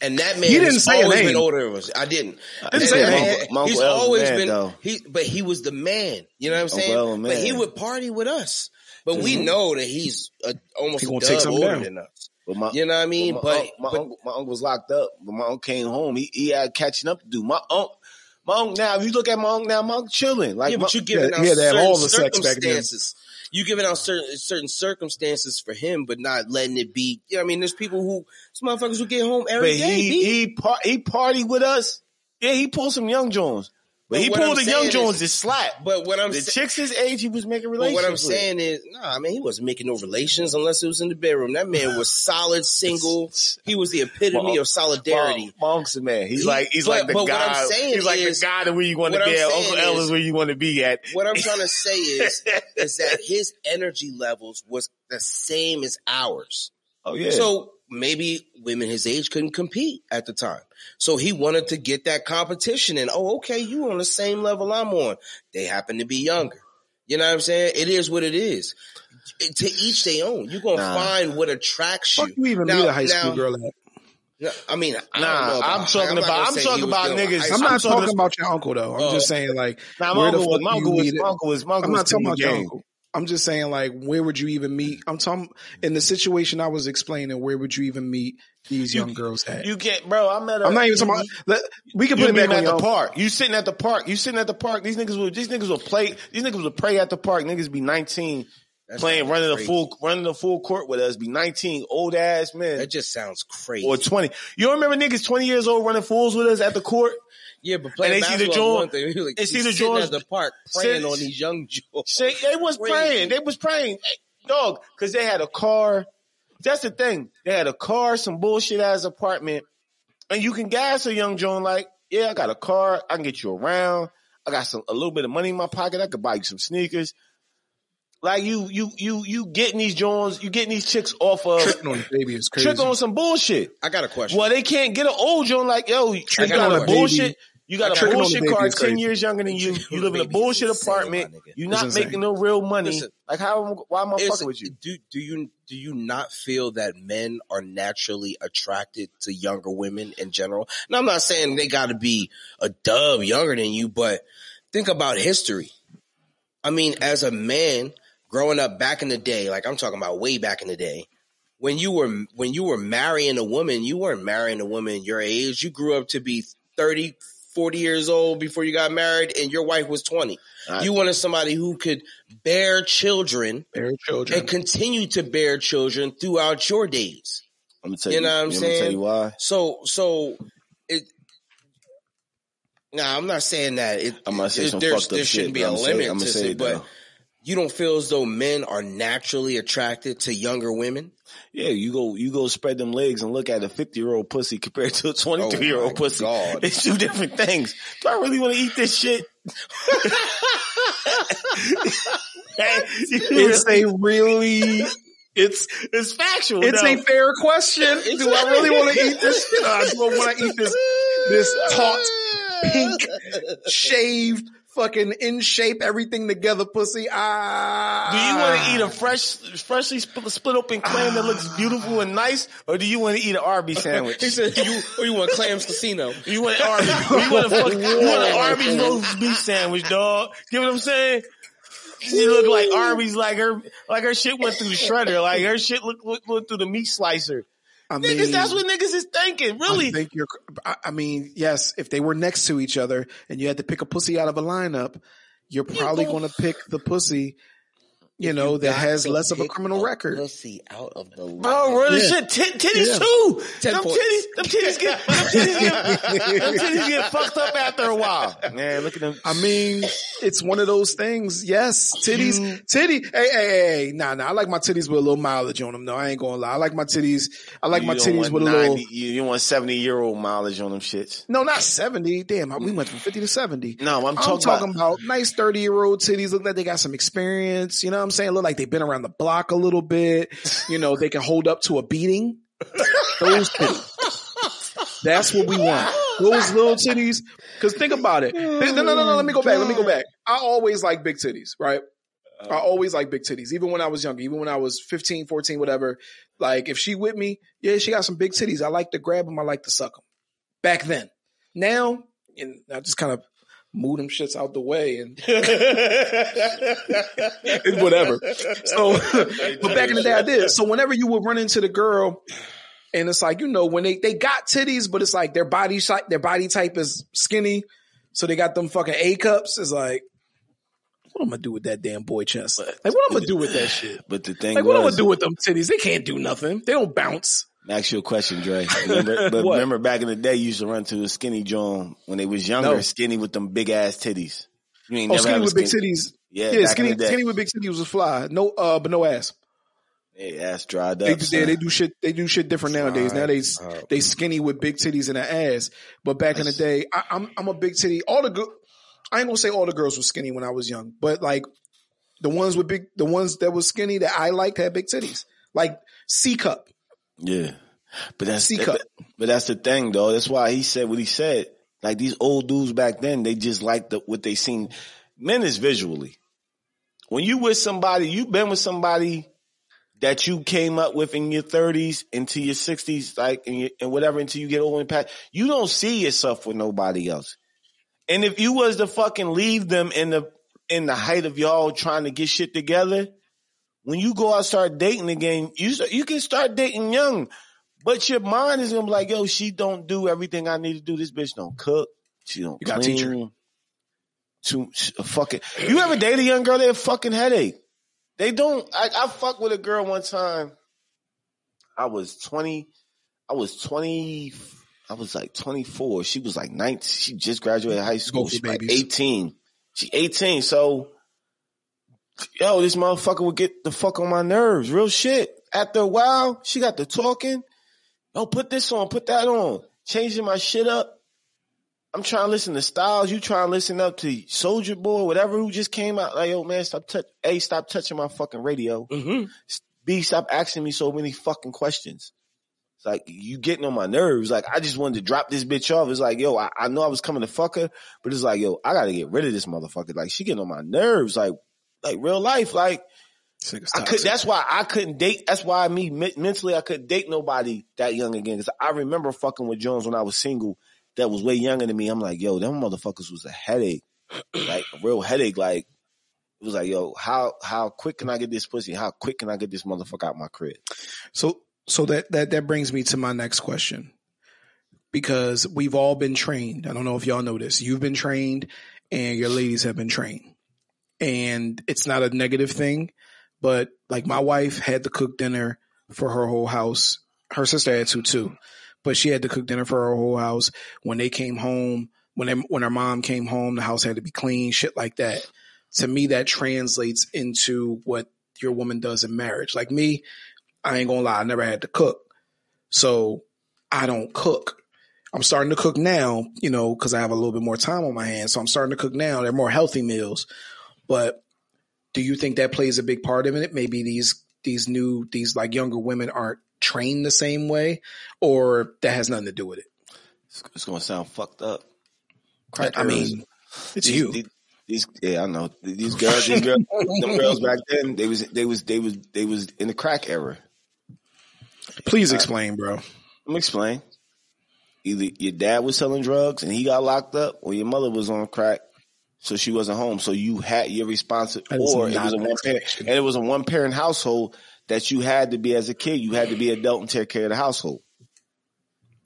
And that man You didn't say always been older than us. I didn't. Didn't And say man- Uncle- he's Uncle always man, been though. he, but he was the man. You know what I'm saying? But he would party with us. But we know that he's uh, almost He a gonna dub take something older down. than us. But my, You know what I mean? my, But, unc- my but uncle, my uncle was locked up. But my uncle came home. He, he had catching up to do. My uncle, my uncle now. If you look at my uncle now, my uncle chilling. Like yeah, my, but you giving yeah, out yeah, they certain all the sex back then. circumstances. You're giving out certain certain circumstances for him, but not letting it be. You know what I mean? There's people who, some motherfuckers who get home but every day. he B. he par- he partied with us. Yeah, he pulled some young Jones. But, But he pulled I'm the young Jones is- slap. but what I'm The saying. chicks his age, he was making But relationships. what I'm with. saying is, nah, I mean, he wasn't making no relations unless it was in the bedroom. That man was solid, single. He was the epitome Well, of solidarity. A man. He's He- like he's but- like the guy. I'm saying he's like is- the guy that where you want to be at. Uncle L is- is where you want to be at. What I'm trying to say is, is that his energy levels was the same as ours. oh yeah. So maybe women his age couldn't compete at the time. So he wanted to get that competition and, oh, okay, you on the same level I'm on. They happen to be younger. You know what I'm saying? It is what it is. It- to each their own. You're going to Nah. find what attracts Fuck you. you even Now- meet a high school now- girl at? No, I mean, I Nah, don't know about- I'm talking not about- gonna I'm talking about niggas- I'm I'm not talking- talking about your uncle though. I'm Oh. just saying like Now, where my uncle was, my uncle was, meet it? my uncle was, my uncle I'm not talking in the about your uncle. I'm just saying like where would you even meet? I'm talking in the situation I was explaining. Where would you even meet these You- young girls at? You can't, bro. I met. A, I'm not even talking about. Let, we can put it back him on at the uncle. park. You sitting at the park. You sitting at the park. These niggas will. These niggas will play. These niggas will pray at the park. Niggas be 19 That's playing, not running the full, running the full court with us. Be 19, old ass men. That just sounds crazy. or 20. You don't remember niggas 20 years old running fools with us at the court? Yeah, but playing and they see the basketball is one thing. Like, they see the sitting at the park praying sit- on these young Jones. Say, they was Crazy. praying. They was praying. Hey, dog, cause they had a car. That's the thing. They had a car, some bullshit ass apartment. And you can gas a young John like, yeah, I got a car. I can get you around. I got some, a little bit of money in my pocket. I could buy you some sneakers. Like you, you, you, you getting these Jones, you getting these chicks off of Tricking on the baby is crazy. trick on some bullshit. I got a question. Well, they can't get an old Joan like, yo, you Tricking on a a bullshit. baby. You got a Tricking on the bullshit car 10 years younger than you. You live in a bullshit apartment. You're not making no real money. Listen. like how, am- why am I fucking with you? Do do you do you not feel that men are naturally attracted to younger women in general? Now I'm not saying they got to be a dub younger than you, but think about history. I mean, as a man growing up back in the day, like I'm talking about way back in the day, when you were when you were marrying a woman, you weren't marrying a woman your age. You grew up to be 30, 40 years old before you got married, and your wife was 20. I- you wanted somebody who could bear children Bear children. and continue to bear children throughout your days. I'm gonna tell You know what I'm I'm gonna tell saying? you why. So, so it. Nah, I'm not saying that. It, I'm gonna say it- some there's- fucked up there shit. shouldn't be but a I'm saying- limit I'm to say it, it but though. you don't feel as though men are naturally attracted to younger women. Yeah, you go you go spread them legs and look at a 50 year old pussy compared to a 22 year Oh my old pussy. God. It's two different things. Do I really want to eat this shit? It's a really. It's it's factual. it's though. a fair question. Do I really want to eat this? Do I want to eat this this taut, pink, shaved, fucking in shape, everything together, pussy? Ah. Do you want to eat a fresh, freshly split, split open clam that looks beautiful and nice, or do you want to eat an Arby's sandwich? He said, "You or you want clams casino?" You want an Arby's? You want a fuck, you want an Arby's roast beef sandwich, dog? You know what I'm saying? She looked like Arby's, like her, like her shit went through the shredder, like her shit look, look, look through the meat slicer. I mean, that's what niggas is thinking, really. I think you're. I mean, yes. If they were next to each other and you had to pick a pussy out of a lineup, you're probably going to pick the pussy, you know, that has less of a pick criminal record. Pussy out of the oh, Bro, real Yeah. shit, Tit- titties Yeah. too. Ten them points. titties, them titties get, them titties get, them titties get fucked up after a while. Man, look at them. I mean, it's one of those things. Yes, titties, titty. Hey, hey, hey, hey. Nah, nah. I like my titties with a little mileage on them. No, I ain't gonna lie. I like my titties. I like You my titties want with a little. You, you want seventy year old mileage on them shits. No, not seventy. Damn, we went from fifty to seventy. No, I'm I'm talking, talking about. about nice 30 year old titties. Look like they got some experience. You know what I'm saying? Look like they've been around the block a little bit. You know, they can hold up to a beating. Those titties. That's what we want. Those little titties. Cause think about it. Oh, no, no, no, no. Let me go back. Let me go back. I always like big titties, right? I uh-huh. always like big titties. Even when I was younger, even when I was 15, 14, whatever. Like if she with me, yeah, she got some big titties. I like to grab them. I like to suck them. Back then. Now, and I just kind of move them shits out the way and whatever. So, but back in the day, I did. So whenever you would run into the girl, and it's like you know when they they got titties, but it's like their body type their body type is skinny, so they got them fucking A cups. It's like. What am I gonna do with that damn boy chest? Like, what am I gonna do with that shit? But the thing Like, what am I gonna do with them titties? They can't do nothing. They don't bounce. Ask you a question, Dre. Remember, but remember back in the day, you used to run to a skinny John when they was younger, No. skinny with them big ass titties. You ain't Oh, never skinny with big skinny- titties. Yeah, Yeah, skinny, in the day. skinny with big titties was a fly. No, uh, but no ass. Yeah, ass dried up. They, son. they, they do shit. They do shit different nowadays. Now they they skinny with big titties and an ass. But back in the day, I, I'm I'm a big titty. All the good. I ain't gonna say all the girls were skinny when I was young, but like the ones with big, the ones that was skinny that I liked had big titties, like C cup. Yeah. But that's cup. but that's the thing though. That's why he said what he said. Like these old dudes back then, they just like the what they seen. Men is visually. When you with somebody, you've been with somebody that you came up with in your thirties into your sixties, like and, your, and whatever until you get old and past, you don't see yourself with nobody else. And if you was to fucking leave them in the in the height of y'all trying to get shit together, when you go out start dating again, you you can start dating young, but your mind is gonna be like, yo, she don't do everything I need to do. This bitch don't cook. She don't You clean. Too fucking. You ever date a young girl? They have fucking headache. They don't. I, I fucked with a girl one time. I was twenty. I was twenty. I was like twenty four. She was like nineteen. She just graduated high school. Both She your like eighteen. She eighteen. So, yo, this motherfucker would get the fuck on my nerves. Real shit. After a while, she got to talking. Oh, put this on, put that on. Changing my shit up. I'm trying to listen to Styles. You trying to listen up to Soulja Boy, whatever who just came out. Like, yo, man, stop touch. A, stop touching my fucking radio. Mm-hmm. B, stop asking me so many fucking questions. It's like you getting on my nerves. Like I just wanted to drop this bitch off. It's like, yo, I, I know I was coming to fuck her, but it's like, yo, I gotta get rid of this motherfucker. Like she getting on my nerves. Like, like real life. Like I could. That's why I couldn't date. That's why me me- mentally I couldn't date nobody that young again. Because I remember fucking with Jones when I was single. That was way younger than me. I'm like, yo, them motherfuckers was a headache, like a real headache. Like it was like, yo, how how quick can I get this pussy? How quick can I get this motherfucker out my crib? So so that that that brings me to my next question. Because we've all been trained. I don't know if y'all know this. You've been trained and your ladies have been trained. And it's not a negative thing, but like my wife had to cook dinner for her whole house. Her sister had to too. But she had to cook dinner for her whole house. When they came home, when they, when her mom came home, the house had to be clean, shit like that. To me, that translates into what your woman does in marriage. Like me, I ain't gonna lie, I never had to cook. So I don't cook. I'm starting to cook now, you know, because I have a little bit more time on my hands. So I'm starting to cook now. They're more healthy meals. But do you think that plays a big part in it? Maybe these these new these like younger women aren't trained the same way, or that has nothing to do with it. It's, it's gonna sound fucked up. I, I mean, it's these, you. These, these- yeah, I know. These girls, these girls, them girls back then, they was, they was, they was, they was in the crack era. Please uh, explain, bro. Let me explain. Either your dad was selling drugs and he got locked up, or your mother was on crack, so she wasn't home. So you had your responsibility, or it was a one parent, and it was a one parent household that you had to be as a kid. You had to be adult and take care of the household.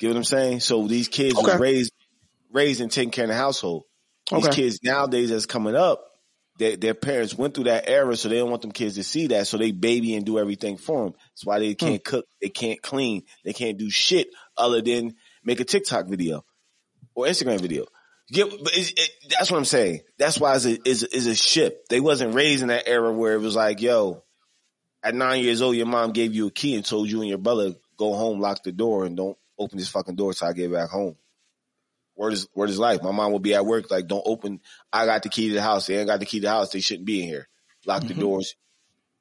Get what I'm saying? So these kids Okay. was raised, raised and taking care of the household. These Okay. kids nowadays that's coming up, their, their parents went through that era, so they don't want them kids to see that. So they baby and do everything for them. That's why they can't cook, they can't clean, they can't do shit other than make a TikTok video or Instagram video. Get, but it's, it, that's what I'm saying. That's why it's a, it's, it's a shift. They wasn't raised in that era where it was like, yo, at nine years old, your mom gave you a key and told you and your brother go home, lock the door, and don't open this fucking door till I get back home. Word is word is life. My mom will be at work, like, don't open. I got the key to the house. They ain't got the key to the house. They shouldn't be in here. Lock the mm-hmm. doors.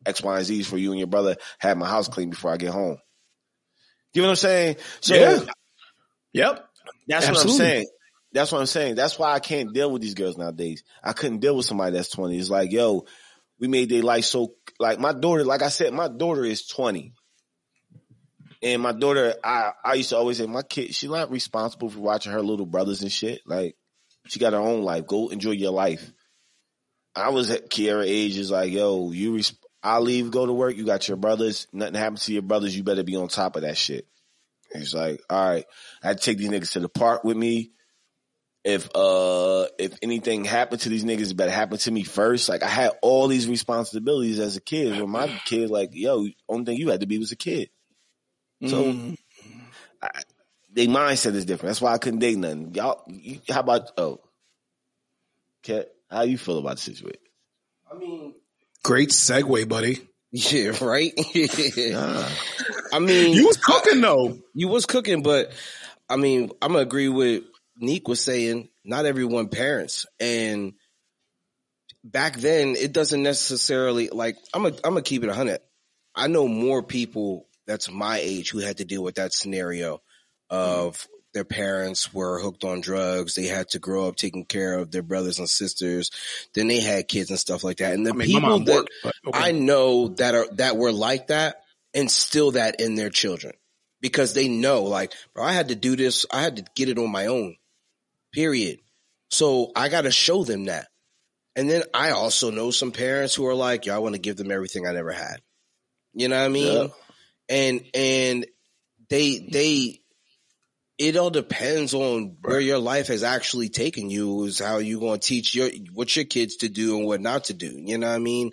X, Y, and Z's for you and your brother. Have my house clean before I get home. You know what I'm saying? So Yeah. Yep. that's what I'm saying. That's what I'm saying. That's why I can't deal with these girls nowadays. I couldn't deal with somebody that's 20. It's like, yo, we made their life so like my daughter, like I said, my daughter is 20. And my daughter, I, I used to always say, my kid, she's not responsible for watching her little brothers and shit. Like, She got her own life. Go enjoy your life. I was at Kiera age is like, yo, you res- I leave, go to work. You got your brothers. Nothing happens to your brothers. You better be on top of that shit. He's like, all right, I take these niggas to the park with me. If uh if anything happened to these niggas, it better happen to me first. Like I had all these responsibilities as a kid. When my kid, like, yo, only thing you had to be was a kid. So Mm. I, they mindset is different. That's why I couldn't date nothing. Y'all, you, how about oh, Kat, how you feel about the situation? I mean, great segue, buddy. yeah, right. Nah. I mean, You was cooking though. you was cooking, but I mean, I'm gonna agree with Neek was saying. Not everyone parents, and back then it doesn't necessarily like. I'm a, I'm gonna keep it a hundred. I know more people that's my age who had to deal with that scenario of their parents were hooked on drugs. They had to grow up taking care of their brothers and sisters. Then they had kids and stuff like that. And the I mean, people that worked, okay. I know that are that were like that instill that in their children because they know, like, bro, I had to do this. I had to get it on my own. Period. So I got to show them that. And then I also know some parents who are like, yo, I want to give them everything I never had. You know what I mean? Yeah. And and they they it all depends on where your life has actually taken you is how you going to teach your what your kids to do and what not to do. You know what I mean?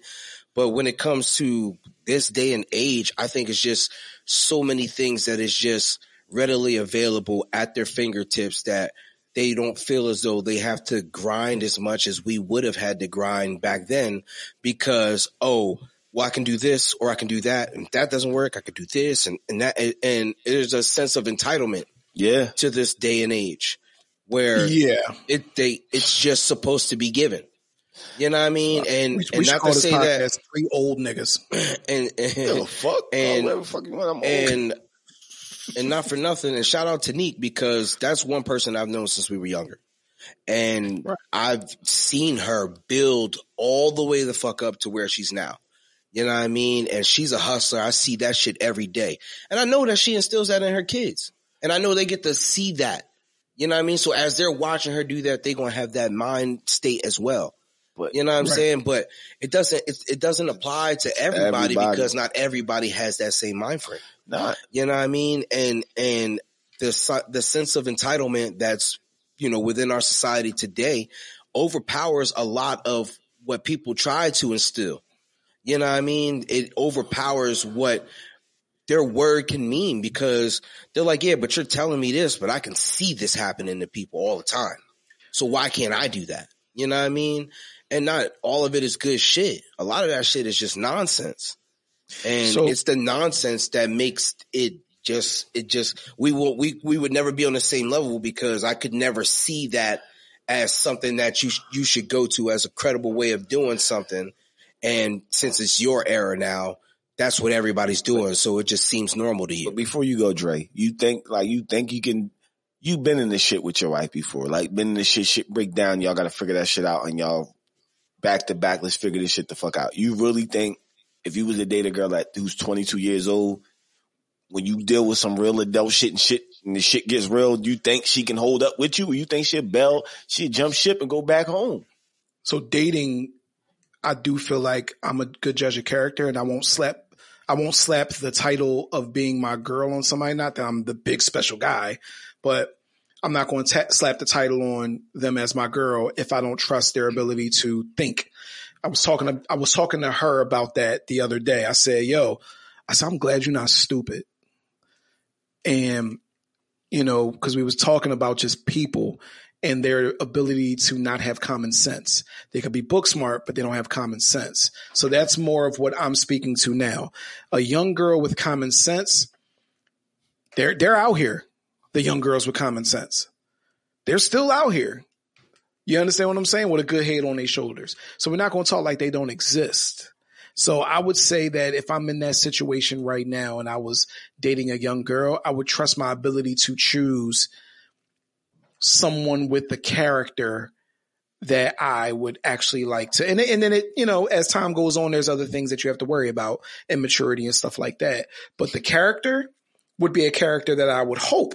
But when it comes to this day and age, I think it's just so many things that is just readily available at their fingertips that they don't feel as though they have to grind as much as we would have had to grind back then because, oh, well, I can do this or I can do that. And if that doesn't work, I could do this and, and that. And there's a sense of entitlement Yeah. to this day and age where yeah, it, they, it's just supposed to be given. You know what I mean? And, we, and not call to say that, three old niggas. and, Yeah, and, fuck. and- fuck you want. I'm old. and and not for nothing. And shout out to Neek because that's one person I've known since we were younger, and Right. I've seen her build all the way the fuck up to where she's now. You know what I mean? And she's a hustler. I see that shit every day, and I know that she instills that in her kids, and I know they get to see that. You know what I mean? So as they're watching her do that, they're gonna have that mind state as well. But You know what I'm Right. saying? But it doesn't it, it doesn't apply to everybody, Everybody. because not everybody has that same mind frame. nah, You know what I mean? And and the the sense of entitlement that's you know within our society today overpowers a lot of what people try to instill. You know what I mean? It overpowers what their word can mean because they're like, yeah, but you're telling me this, but I can see this happening to people all the time. So why can't I do that? You know what I mean? And not all of it is good shit. A lot of that shit is just nonsense. And So- it's the nonsense that makes it just it just we will we we would never be on the same level because I could never see that as something that you you should go to as a credible way of doing something. And since it's your era now, that's what everybody's doing. So it just seems normal to you. But before you go, Dre, you think like you think you can? you've been in this shit with your wife before, like been in this shit. Shit break down. Y'all got to figure that shit out, and y'all back to back. Let's figure this shit the fuck out. You really think if you was to date a girl that who's twenty two years old, when you deal with some real adult shit and shit, and the shit gets real, do you think she can hold up with you, or you think she'll bail, she'll jump ship and go back home? So dating, I do feel like I'm a good judge of character, and I won't slap. I won't slap the title of being my girl on somebody. Not that I'm the big special guy, but I'm not going to slap the title on them as my girl if I don't trust their ability to think. I was talking to I was talking to her about that the other day. I said, "Yo," I said, "I'm glad you're not stupid," and you know, because we was talking about just people and their ability to not have common sense. They could be book smart, but they don't have common sense. So that's more of what I'm speaking to now. A young girl with common sense, they're they're out here. The young girls with common sense, they're still out here. You understand what I'm saying? With a good head on their shoulders. So we're not going to talk like they don't exist. So I would say that if I'm in that situation right now and I was dating a young girl, I would trust my ability to choose someone with the character that I would actually like to. And, and then it, you know, as time goes on, there's other things that you have to worry about, immaturity and stuff like that. But the character would be a character that I would hope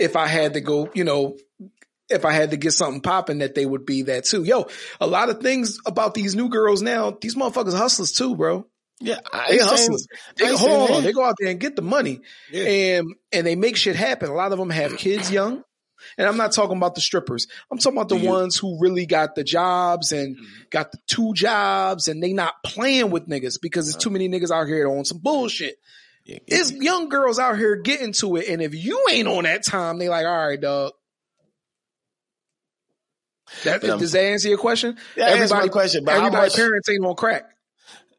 if I had to go, you know, if I had to get something popping that they would be that too. Yo, a lot of things about these new girls now, these motherfuckers hustlers too, bro. Yeah, I They hustlers. They hold on, they go out there and get the money Yeah. and and they make shit happen. A lot of them have kids young. And I'm not talking about the strippers. I'm talking about the you- ones who really got the jobs and got the two jobs and they not playing with niggas because there's too many niggas out here on some bullshit. It's young girls out here getting to it. And if you ain't on that time, they like, all right, dog. That, does that answer your question? That my question, but how everybody much- parents ain't on crack.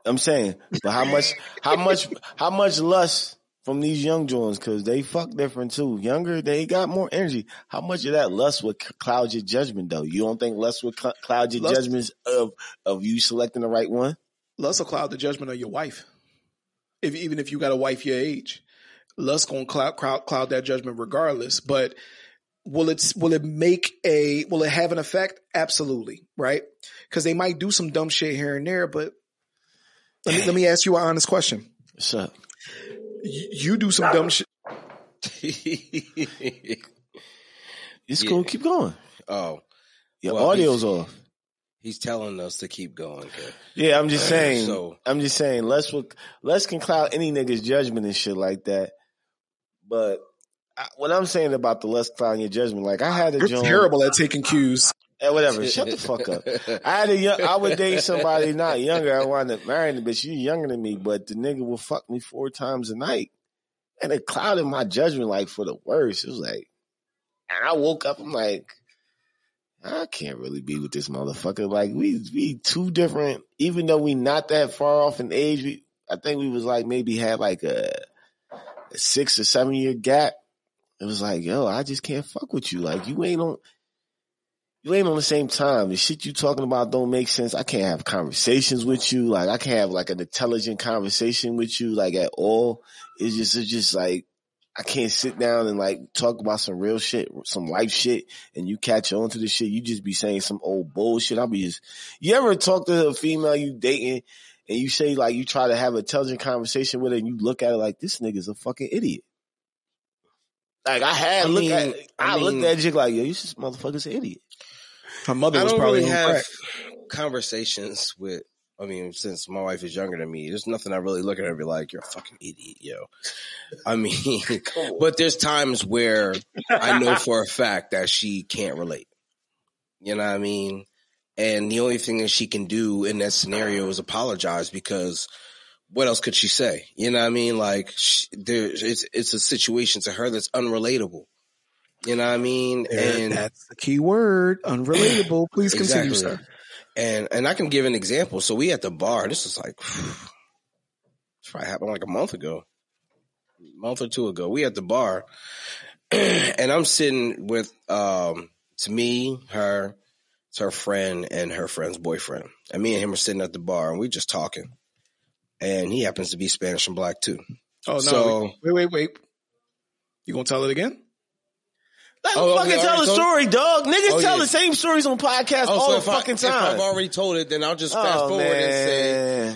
I'm saying, but how much, how much, how much lust from these young Jones? Cause they fuck different too. Younger, they got more energy. How much of that lust would cloud your judgment though? You don't think lust would cloud your Lust- judgments of, of you selecting the right one? lust will cloud the judgment of your wife. If even if you got a wife your age, lust gonna cloud, cloud cloud that judgment regardless. But will it will it make a will it have an effect? Absolutely, right? Because they might do some dumb shit here and there. But let me let me ask you an honest question. What's up? You, you do some dumb shit. It's Yeah. cool. Keep going. oh, Your Well, audio's off. He's telling us to keep going. Okay. Yeah, I'm just saying. So- I'm just saying. Less would less can cloud any nigga's judgment and shit like that. But I, what I'm saying about the less clouding your judgment, like I had a You're terrible at taking cues. Eh, whatever. Shut the fuck up. I had a young, I would date somebody not younger. I wanted to marry the bitch. You younger than me, but the nigga will fuck me four times a night. And it clouded my judgment like for the worst. It was like, and I woke up, I'm like, I can't really be with this motherfucker. Like we, we two different, even though we not that far off in age, we, I think we was like maybe had like a, a six or seven year gap. It was like, yo, I just can't fuck with you. Like you ain't on, you ain't on the same time. The shit you talking about don't make sense. I can't have conversations with you. Like I can't have like an intelligent conversation with you, like at all. It's just, it's just like, I can't sit down and like talk about some real shit, some life shit, and you catch on to the shit. You just be saying some old bullshit. I'll be just, you ever talk to a female you dating and you say like, you try to have an intelligent conversation with her and you look at her like, this nigga's a fucking idiot. Like I had I look mean- at, I, I looked at Jig like, yo, you this motherfucker's an idiot. Her mother I was don't probably really have crack. conversations with. I mean, since my wife is younger than me, there's nothing I really look at her and be like, "You're a fucking idiot, yo." I mean, but there's times where I know for a fact that she can't relate. You know what I mean? And the only thing that she can do in that scenario is apologize because what else could she say? You know what I mean? Like she, there, it's it's a situation to her that's unrelatable. You know what I mean? And that's the key word. Unrelatable. Please continue, Exactly. sir. And and I can give an example. So we at the bar. This is like, this probably happened like a month ago, a month or two ago. We at the bar, and I'm sitting with um, it's me, her, it's her friend, and her friend's boyfriend. And me and him are sitting at the bar, and we're just talking. And he happens to be Spanish and black too. Oh no! So- wait, wait, wait. You gonna tell it again? Like, Oh, fucking tell told- story, dog. Niggas Oh, tell yeah. the same stories on podcasts all the if I- fucking if time. I've already told it, then I'll just fast oh, forward and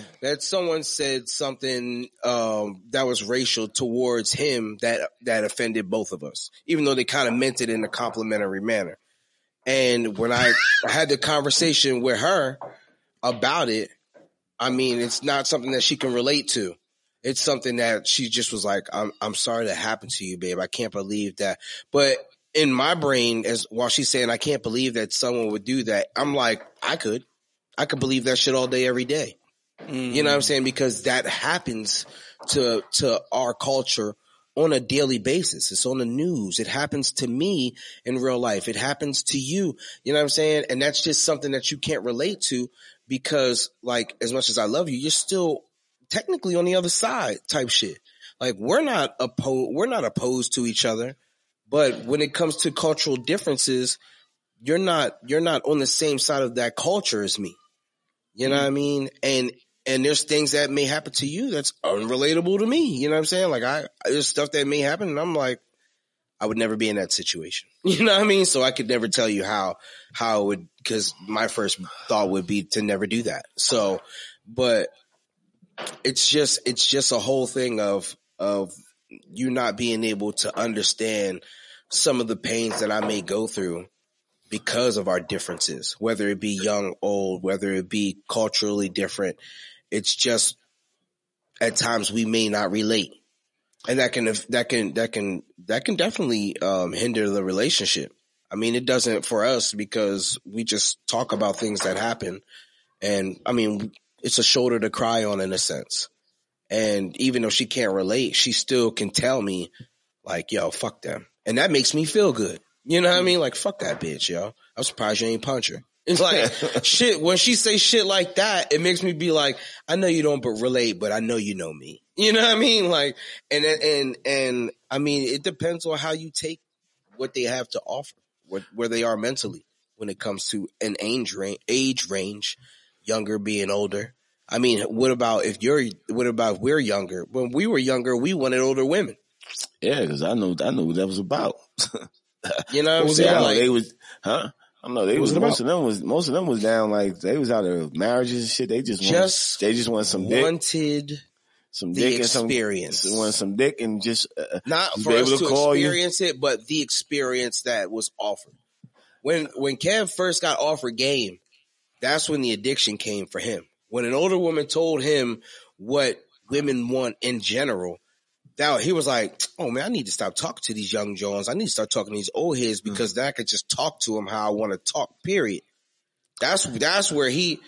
say that someone said something um, that was racial towards him that that offended both of us, even though they kind of meant it in a complimentary manner. And when I had the conversation with her about it, I mean, it's not something that she can relate to. It's something that she just was like, "I'm I'm sorry that happened to you, babe. I can't believe that." But in my brain, as while she's saying, "I can't believe that someone would do that," I'm like, "I could, I could believe that shit all day, every day." You know what I'm mm. saying? Because that happens to to our culture on a daily basis. It's on the news. It happens to me in real life. It happens to you. You know what I'm saying? And that's just something that you can't relate to because like as much as I love you, you're still technically on the other side type shit. Like we're not opposed we're not opposed to each other, but when it comes to cultural differences, you're not you're not on the same side of that culture as me. You know what I mm-hmm. mean? And and there's things that may happen to you that's unrelatable to me. You know what I'm saying? Like I there's stuff that may happen and I'm like, I would never be in that situation. You know what I mean? So I could never tell you how how it would because my first thought would be to never do that. So but it's just it's just a whole thing of of you not being able to understand some of the pains that I may go through because of our differences, whether it be young, old, whether it be culturally different. It's just at times we may not relate. And that can, that can, that can, that can definitely, um, hinder the relationship. I mean, it doesn't for us because we just talk about things that happen. And I mean, it's a shoulder to cry on in a sense. And even though she can't relate, she still can tell me like, yo, fuck them. And that makes me feel good. You know what I mean? Like, fuck that bitch, yo. I'm surprised you ain't punch her. It's like shit. When she say shit like that, it makes me be like, I know you don't but relate, but I know you know me. You know what I mean? Like, and and and I mean, it depends on how you take what they have to offer, what where they are mentally when it comes to an age range, age range, younger being older. I mean, what about if you're? What about if we're younger? When we were younger, we wanted older women. Yeah, because I know I know what that was about. You know what I'm saying? Like, they was, huh? I don't know. They was, was most of them was most of them was down like they was out of marriages and shit. They just Just they just want some dick, wanted some dick and some experience. want some dick and just uh, not be for us to, to call you. experience it, but the experience that was offered. When when Kev first got offered game, that's when the addiction came for him. When an older woman told him what women want in general, that he was like, "Oh man, I need to stop talking to these young Jones. I need to start talking to these old heads Mm. because then I could just talk to them how I want to talk." Period. That's that's where he.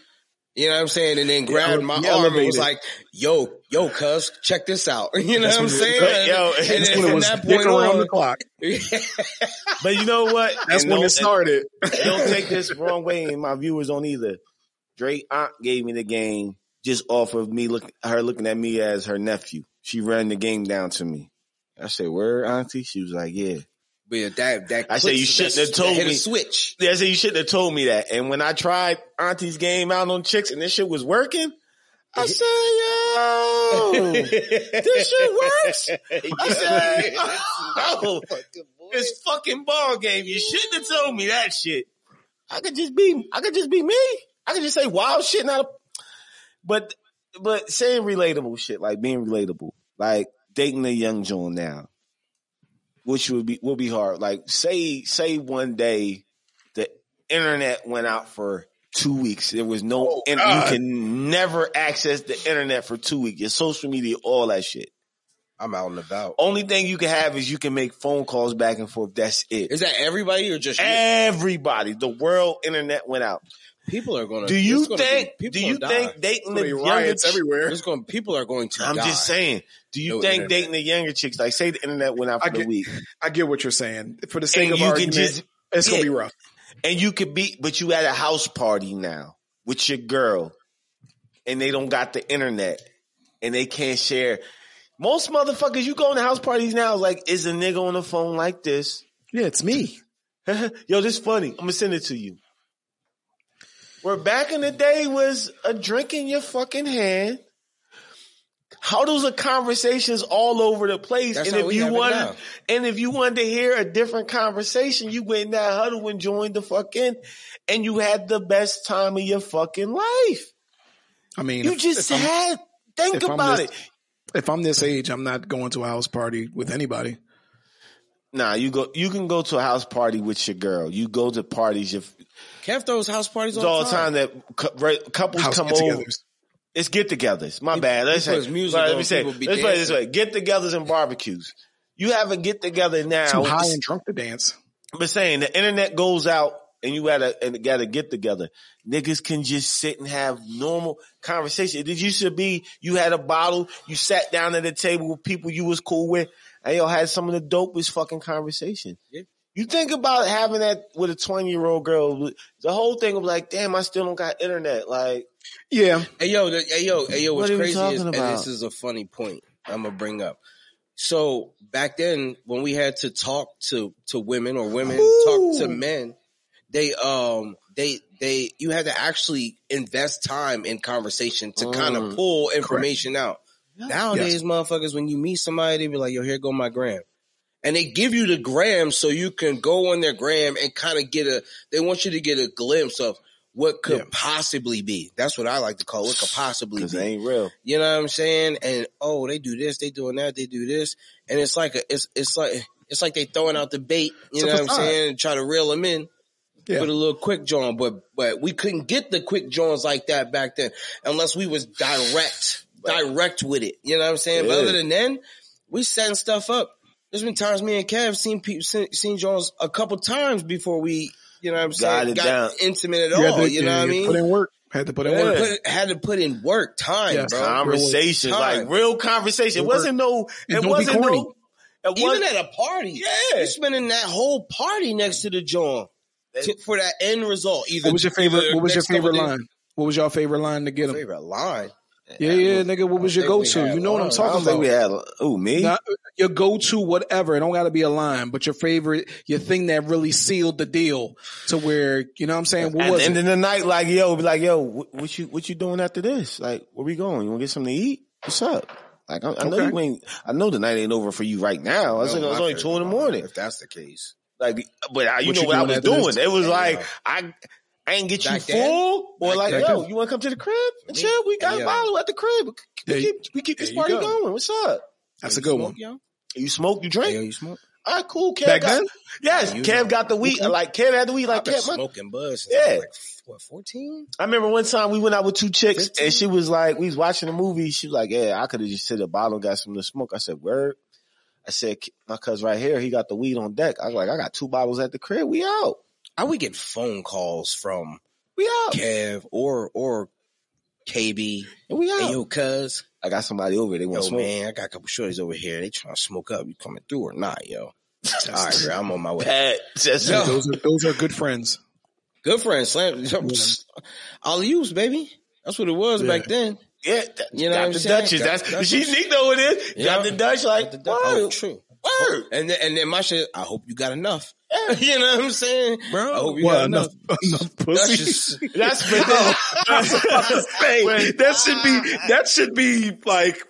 You know what I'm saying? And then grabbed my he arm and was elevated. like, yo, yo, cuz, check this out. You know That's what I'm saying? Yo, and that's then when it was that dick point around on, the clock. But you know what? That's And when it started. Don't take this wrong way, and my viewers don't either. Drake aunt gave me the game just off of me look her looking at me as her nephew. She ran the game down to me. I said, "Where, auntie?" She was like, "Yeah." But yeah, that that I said, you shouldn't have told me. switch. Yeah, I said you shouldn't have told me that. And when I tried Auntie's game out on chicks and this shit was working, I said, yo, this shit works. I said, oh, this fucking ball game. You shouldn't have told me that shit. I could just be, I could just be me. I could just say wild shit, not, a, but, but saying relatable shit, like being relatable, like dating a young Joan now, which would be, will be hard. Like say, say one day the internet went out for two weeks. There was no, Oh, you can never access the internet for two weeks. Your social media, all that shit. I'm out and about. Only thing you can have is you can make phone calls back and forth. That's it. Is that everybody or just you? Everybody, the world internet went out. People are going to? Do you think? Do you think dating the Gonna be younger riots ch- everywhere. There's going? People are going to. I'm die. just saying. Do you No think internet. dating the younger chicks, like say the internet went out I for the get- week, I get what you're saying. For the sake and of you can argument, just it's gonna be rough. and you could be, but you at a house party now with your girl, and they don't got the internet, and they can't share. Most motherfuckers, you go in the house parties now, like is a nigga on the phone like this? Yeah, it's me. Yo, this funny. I'm gonna send it to you. Where back in the day was a drink in your fucking hand. How those are conversations all over the place. That's and if you wanted, and if you wanted to hear a different conversation, you went in that huddle and joined the fucking, and you had the best time of your fucking life. I mean, You if- just if I'm- had, think about this- it. if I'm this age, I'm not going to a house party with anybody. Nah, you go, you can go to a house party with your girl. You go to parties, your, Kev throws house parties all, all the time that cou- right, couples House come over. It's get-togethers. My He- bad. Let's say, puts music let on, me say, people be let's play it this way: get-togethers and barbecues. You have a get-together now. Too high and drunk to dance. but saying the internet goes out and you got a and got to get together. Niggas can just sit and have normal conversation. It used to be you had a bottle, you sat down at a table with people you was cool with, and y'all had some of the dopest fucking conversation. Yeah. You think about having that with a twenty year old girl. The whole thing of like, damn, I still don't got internet. Like, Yeah, Hey yo, the, hey yo, hey yo. What's What are we crazy is, talking and this is a funny point. I'm gonna bring up. So back then, when we had to talk to to women or women talk to men, they um they they you had to actually invest time in conversation to kind Mm. of pull information out. Nowadays, motherfuckers, when you meet somebody, they be like, "Yo, here go my gram," and they give you the gram so you can go on their gram and kind of get a. They want you to get a glimpse of what could Yeah. possibly be. That's what I like to call what could possibly be. ain't real. You know what I'm saying? And oh, they do this, they doing that, they do this, and it's like a, it's it's like it's like they throwing out the bait. You It's know what I'm saying? And try to reel them in. Yeah. with a little quick John, but but we couldn't get the quick Johns like that back then unless we was direct, direct with it. You know what I'm saying? But other than then, we setting stuff up. There's been times me and Kev seen people seen, seen Jones a couple times before we, you know what I'm saying, Got it down. intimate at You all. to- you know what I mean? Put in work. Had to put in work. Put- had to put in work, time, Yes. bro. conversation, Time. like real conversation. It wasn't no. It don't wasn't no. It Even wasn't, at a party, Yeah. you spending that whole party next to the joint to- for that end result. Either What was your favorite? What was your favorite line? What was your favorite line to get him? Favorite line. Yeah, yeah, nigga. What was your go to? You know what I'm lines. I talking don't think about? we had. Oh, me. Not your go to, whatever. It don't got to be a line, but your favorite, your thing that really sealed the deal to where you know what I'm saying. What At was the end it? of the night, like yo, be like yo, what, what you what you doing after this? Like, where we going? You want to get something to eat? What's up? Like, I, I know Okay. you ain't. I know the night ain't over for you right now. I was No, like, it was my only two in the morning. If that's the case. Like, but I, you What know you what I was doing? It was Yeah, like. I. I ain't get you then? full, or Back like, then. yo, you want to come to the crib and chill? We got Yeah. a bottle at the crib. We There keep, we keep this there you party go. going. What's up? That's a good one. Yo? You smoke, you drink. Yo, you smoke? All right, cool. Kev Back got, then? yes, You Kev know. got the weed. Okay. Like Kev had the weed. Like I've been Kev, my smoking buzz since I Yeah. was like, what, 14? I remember one time we went out with two chicks 15? and she was like, we was watching a movie. She was like, yeah, I could have just at a bottle and got something to smoke. I said, word. I said, my cuz right here, he got the weed on deck. I was like, I got two bottles at the crib. We out. I would get phone calls from We out. Kev or or KB. We out. Hey, yo, cuz. I got somebody over. They want Yo, smoke. man, I got a couple shorties over here. They trying to smoke up. You coming through or not, yo? All right, bro. I'm on my way. Pat, just- Yo. Those are those are good friends. Good friends. Slam. I'll use, baby. That's what it was Yeah. back then. Yeah, that, You know got what I'm the saying? Dutchess. Got That's the Dutchess. she Nick know it is. Yeah. Got the Dutch like The- oh, word, true. Word. And then, and then my shit, I hope you got enough. you know what I'm saying? Bro, I hope you What got enough enough. enough That's pussy? just, That's but then, Hey, that should be that should be like.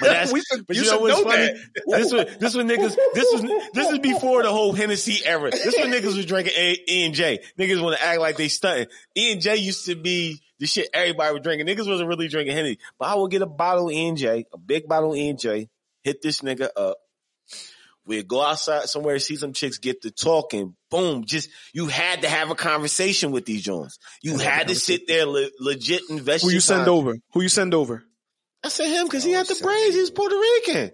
that's- we should, But you you know what's know funny? that. This was this was niggas. This was this is before the whole Hennessy era. This when niggas was drinking A, E and J. Niggas want to act like they stunting. E and J used to be the shit everybody was drinking. Niggas wasn't really drinking Hennessy. But I would get a bottle of E and J, a big bottle of E and J, hit this nigga up. We'd go outside somewhere, see some chicks get to talking. Boom. Just, you had to have a conversation with these joints. You had to sit there le- legit invest Who your you send time. over? Who you send over? I said him because Oh, he had the shit. braids. He was Puerto Rican.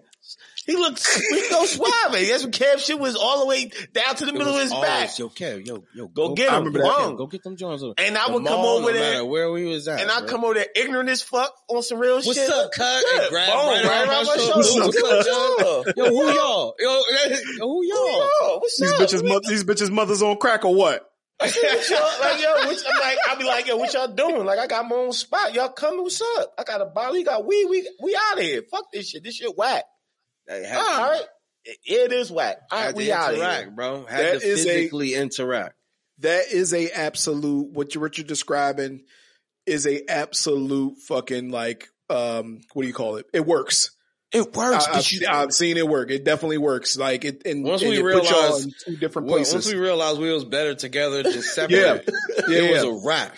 He looked, he go suave. That's when Kev shit was all the way down to the it middle of was his back. Yo, Kev, yo, yo, Go get I him. remember that. Wrong. Go get them joints. And I The would come mall, over no there, where we was at. and I bro. come over there ignorant as fuck on some real shit. What's shit. up, cuz? Yeah, And grab boom, right around my shoulder. What's up, What's up, What's Yo, who y'all? Yo, yo, who y'all? Yo, what's These up? bitches, mo- these bitches, mothers on crack or what? What like, yo, what, I'm like, I'll be like, yo, what y'all doing? Like, I got my own spot. Y'all come, what's up? I got a bottle, you got weed, we, we out of here. Fuck this shit. This shit whack. Hey, had All to- right. It, it is whack. All had right, to we out of here. interact, bro. Had That to is a- physically interact. That is a absolute. What you what you're describing is a absolute fucking like um. What do you call it? It works. It works, I, but have you, I've seen it work. It definitely works. Like it. And Once and we it put y'all realized- in two different Well, Once we realized we was better together than yeah, separate, yeah, it was a wrap.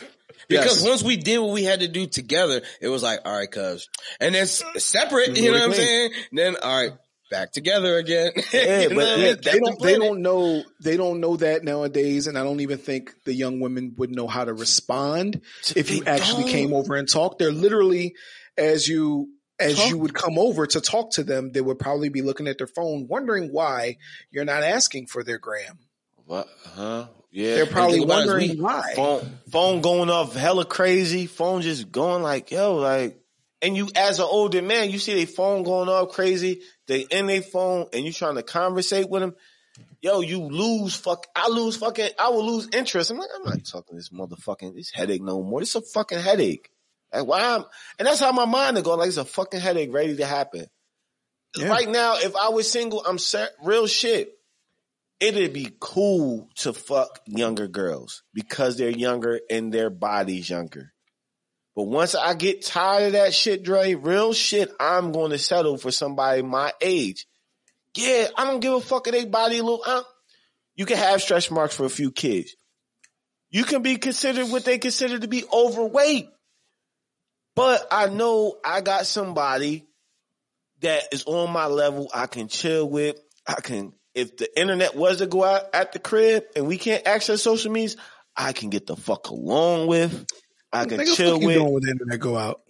Because Yes. once we did what we had to do together, it was like, all right, cuz. And then s- separate, you know what I'm saying? Then, all right, back together again. Yeah, You know but yeah, they don't they don't know they don't know that nowadays and I don't even think the young women would know how to respond if you actually don't. came over and talked. They're literally as you as Talk- you would come over to talk to them, they would probably be looking at their phone wondering why you're not asking for their gram. What? Huh? Yeah. They're probably think about it, wondering why. phone phone going off hella crazy. Phone just going like yo, like. And you, as an older man, you see their phone going off crazy. They in their phone, and you trying to conversate with them. Yo, you lose fuck. I lose fucking. I will lose interest. I'm like, I'm not talking this motherfucking this headache no more. This a fucking headache. Like why? I'm, and that's how my mind is going. Like it's a fucking headache ready to happen. Yeah. Right now, if I was single, I'm ser- real shit. It'd be cool to fuck younger girls because they're younger and their body's younger. But once I get tired of that shit, Dre, real shit, I'm going to settle for somebody my age. Yeah, I don't give a fuck if they body look. Uh, you can have stretch marks for a few kids. You can be considered what they consider to be overweight. But I know I got somebody that is on my level. I can chill with. I can if the internet was to go out at the crib and we can't access social medias, I can get the fuck along with. I can Nigga, chill fuck you with, doing when the internet go out?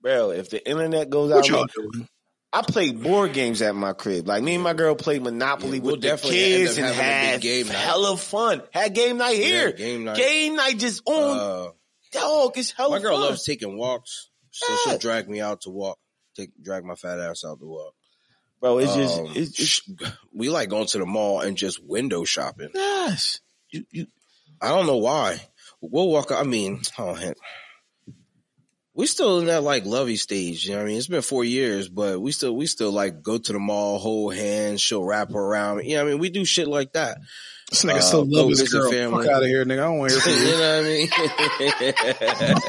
bro. If the internet goes What out, y'all doing? I played board games at my crib. Like me and my girl played Monopoly Yeah, we'll with the definitely kids and having a big had game night. hella fun. Had game night here. Yeah, game night. Game night just on. Uh, dog, it's hella my girl fun. loves taking walks, so Yeah. she'll drag me out to walk. Take drag my fat ass out to walk. Bro. It's just Um, it's, it's we like going to the mall and just window shopping. yes. You you I don't know why. We'll walk. I mean, oh, heck. we still in that like lovey stage. You know what I mean? It's been four years, but we still we still like go to the mall, hold hands, she'll wrap her around. You know what I mean? We do shit like that. This nigga Uh, still go love his visit girl. family. Fuck out of here, nigga. I don't want to hear from you from know what I mean?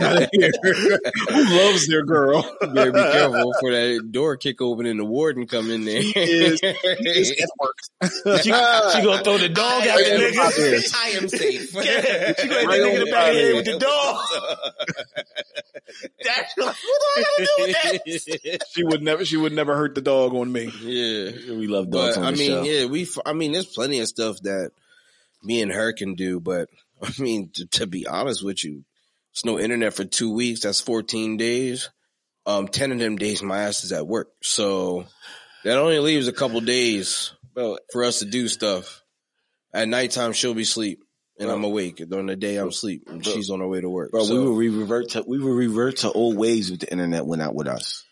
you. Outta here. Who loves their girl? Better be careful for that door kick open and the warden come in there. It's at work. she, she gonna throw the dog at the nigga. I am safe. Yeah, she gonna hit the Right nigga in the back of the head with the the dog. That's like, what do I gotta do with that? She would never. She would never hurt the dog on me. yeah. We love dogs But on I the mean, show. yeah, we. f- I mean, there's plenty of stuff that me and her can do. But I mean, to, to be honest with you, it's no internet for two weeks. That's 14 days. Um, 10 of them days, my ass is at work. So that only leaves a couple days for us to do stuff. At nighttime, she'll be asleep. And I'm awake. During the day, I'm asleep. And she's on her way to work. bro, So, we will revert to we will revert to old ways if the internet went out with us.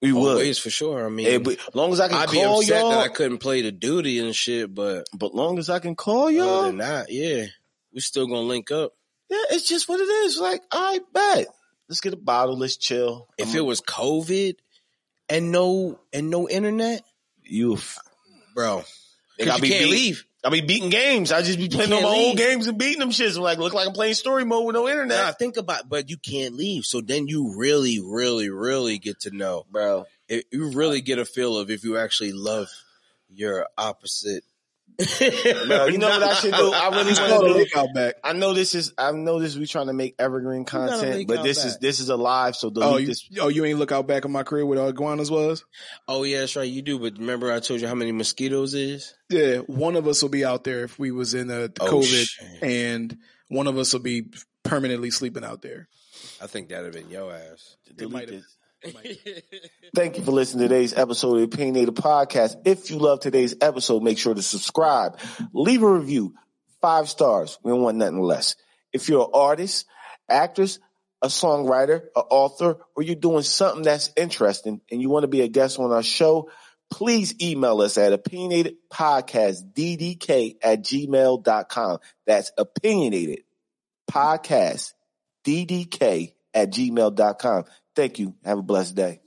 We would. always for sure. I mean, Hey, but long as I can I'd be call upset y'all, that I couldn't play the duty and shit, but but long as I can call y'all, than that, yeah, we still gonna link up. yeah, it's just what it is. Like, I bet. Let's get a bottle. Let's chill. If I'm- it was COVID and no and no internet, you, f- bro, because I you be can't beat- leave. I be beating games. I just be playing on my old games and beating them shits. I'm like, look like I'm playing story mode with no internet, Nah, think about, but you can't leave. So then you really, really, really get to know. bro. It, you really get a feel of if you actually love your opposite. Bro, you know what I should do? I really It's want to a do. out back. I know this is. I know this. We trying to make evergreen content, but out this is this is a live. So delete Oh, you, this. oh, you ain't look out back of my career where the iguanas was? Oh yeah, that's right. You do, but remember I told you how many mosquitoes is? Yeah, one of us will be out there if we was in oh, the Oh, COVID, shit. and one of us will be permanently sleeping out there. I think that'd have been your ass. It might Delete have. this. Thank you for listening to today's episode of the Opinionated Podcast. If you love today's episode, make sure to subscribe, leave a review, five stars. We don't want nothing less. If you're an artist, actress, a songwriter, an author, or you're doing something that's interesting and you want to be a guest on our show, please email us at opinionatedpodcastddk at gmail.com. That's opinionated podcast ddk at gmail.com. Thank you. Have a blessed day.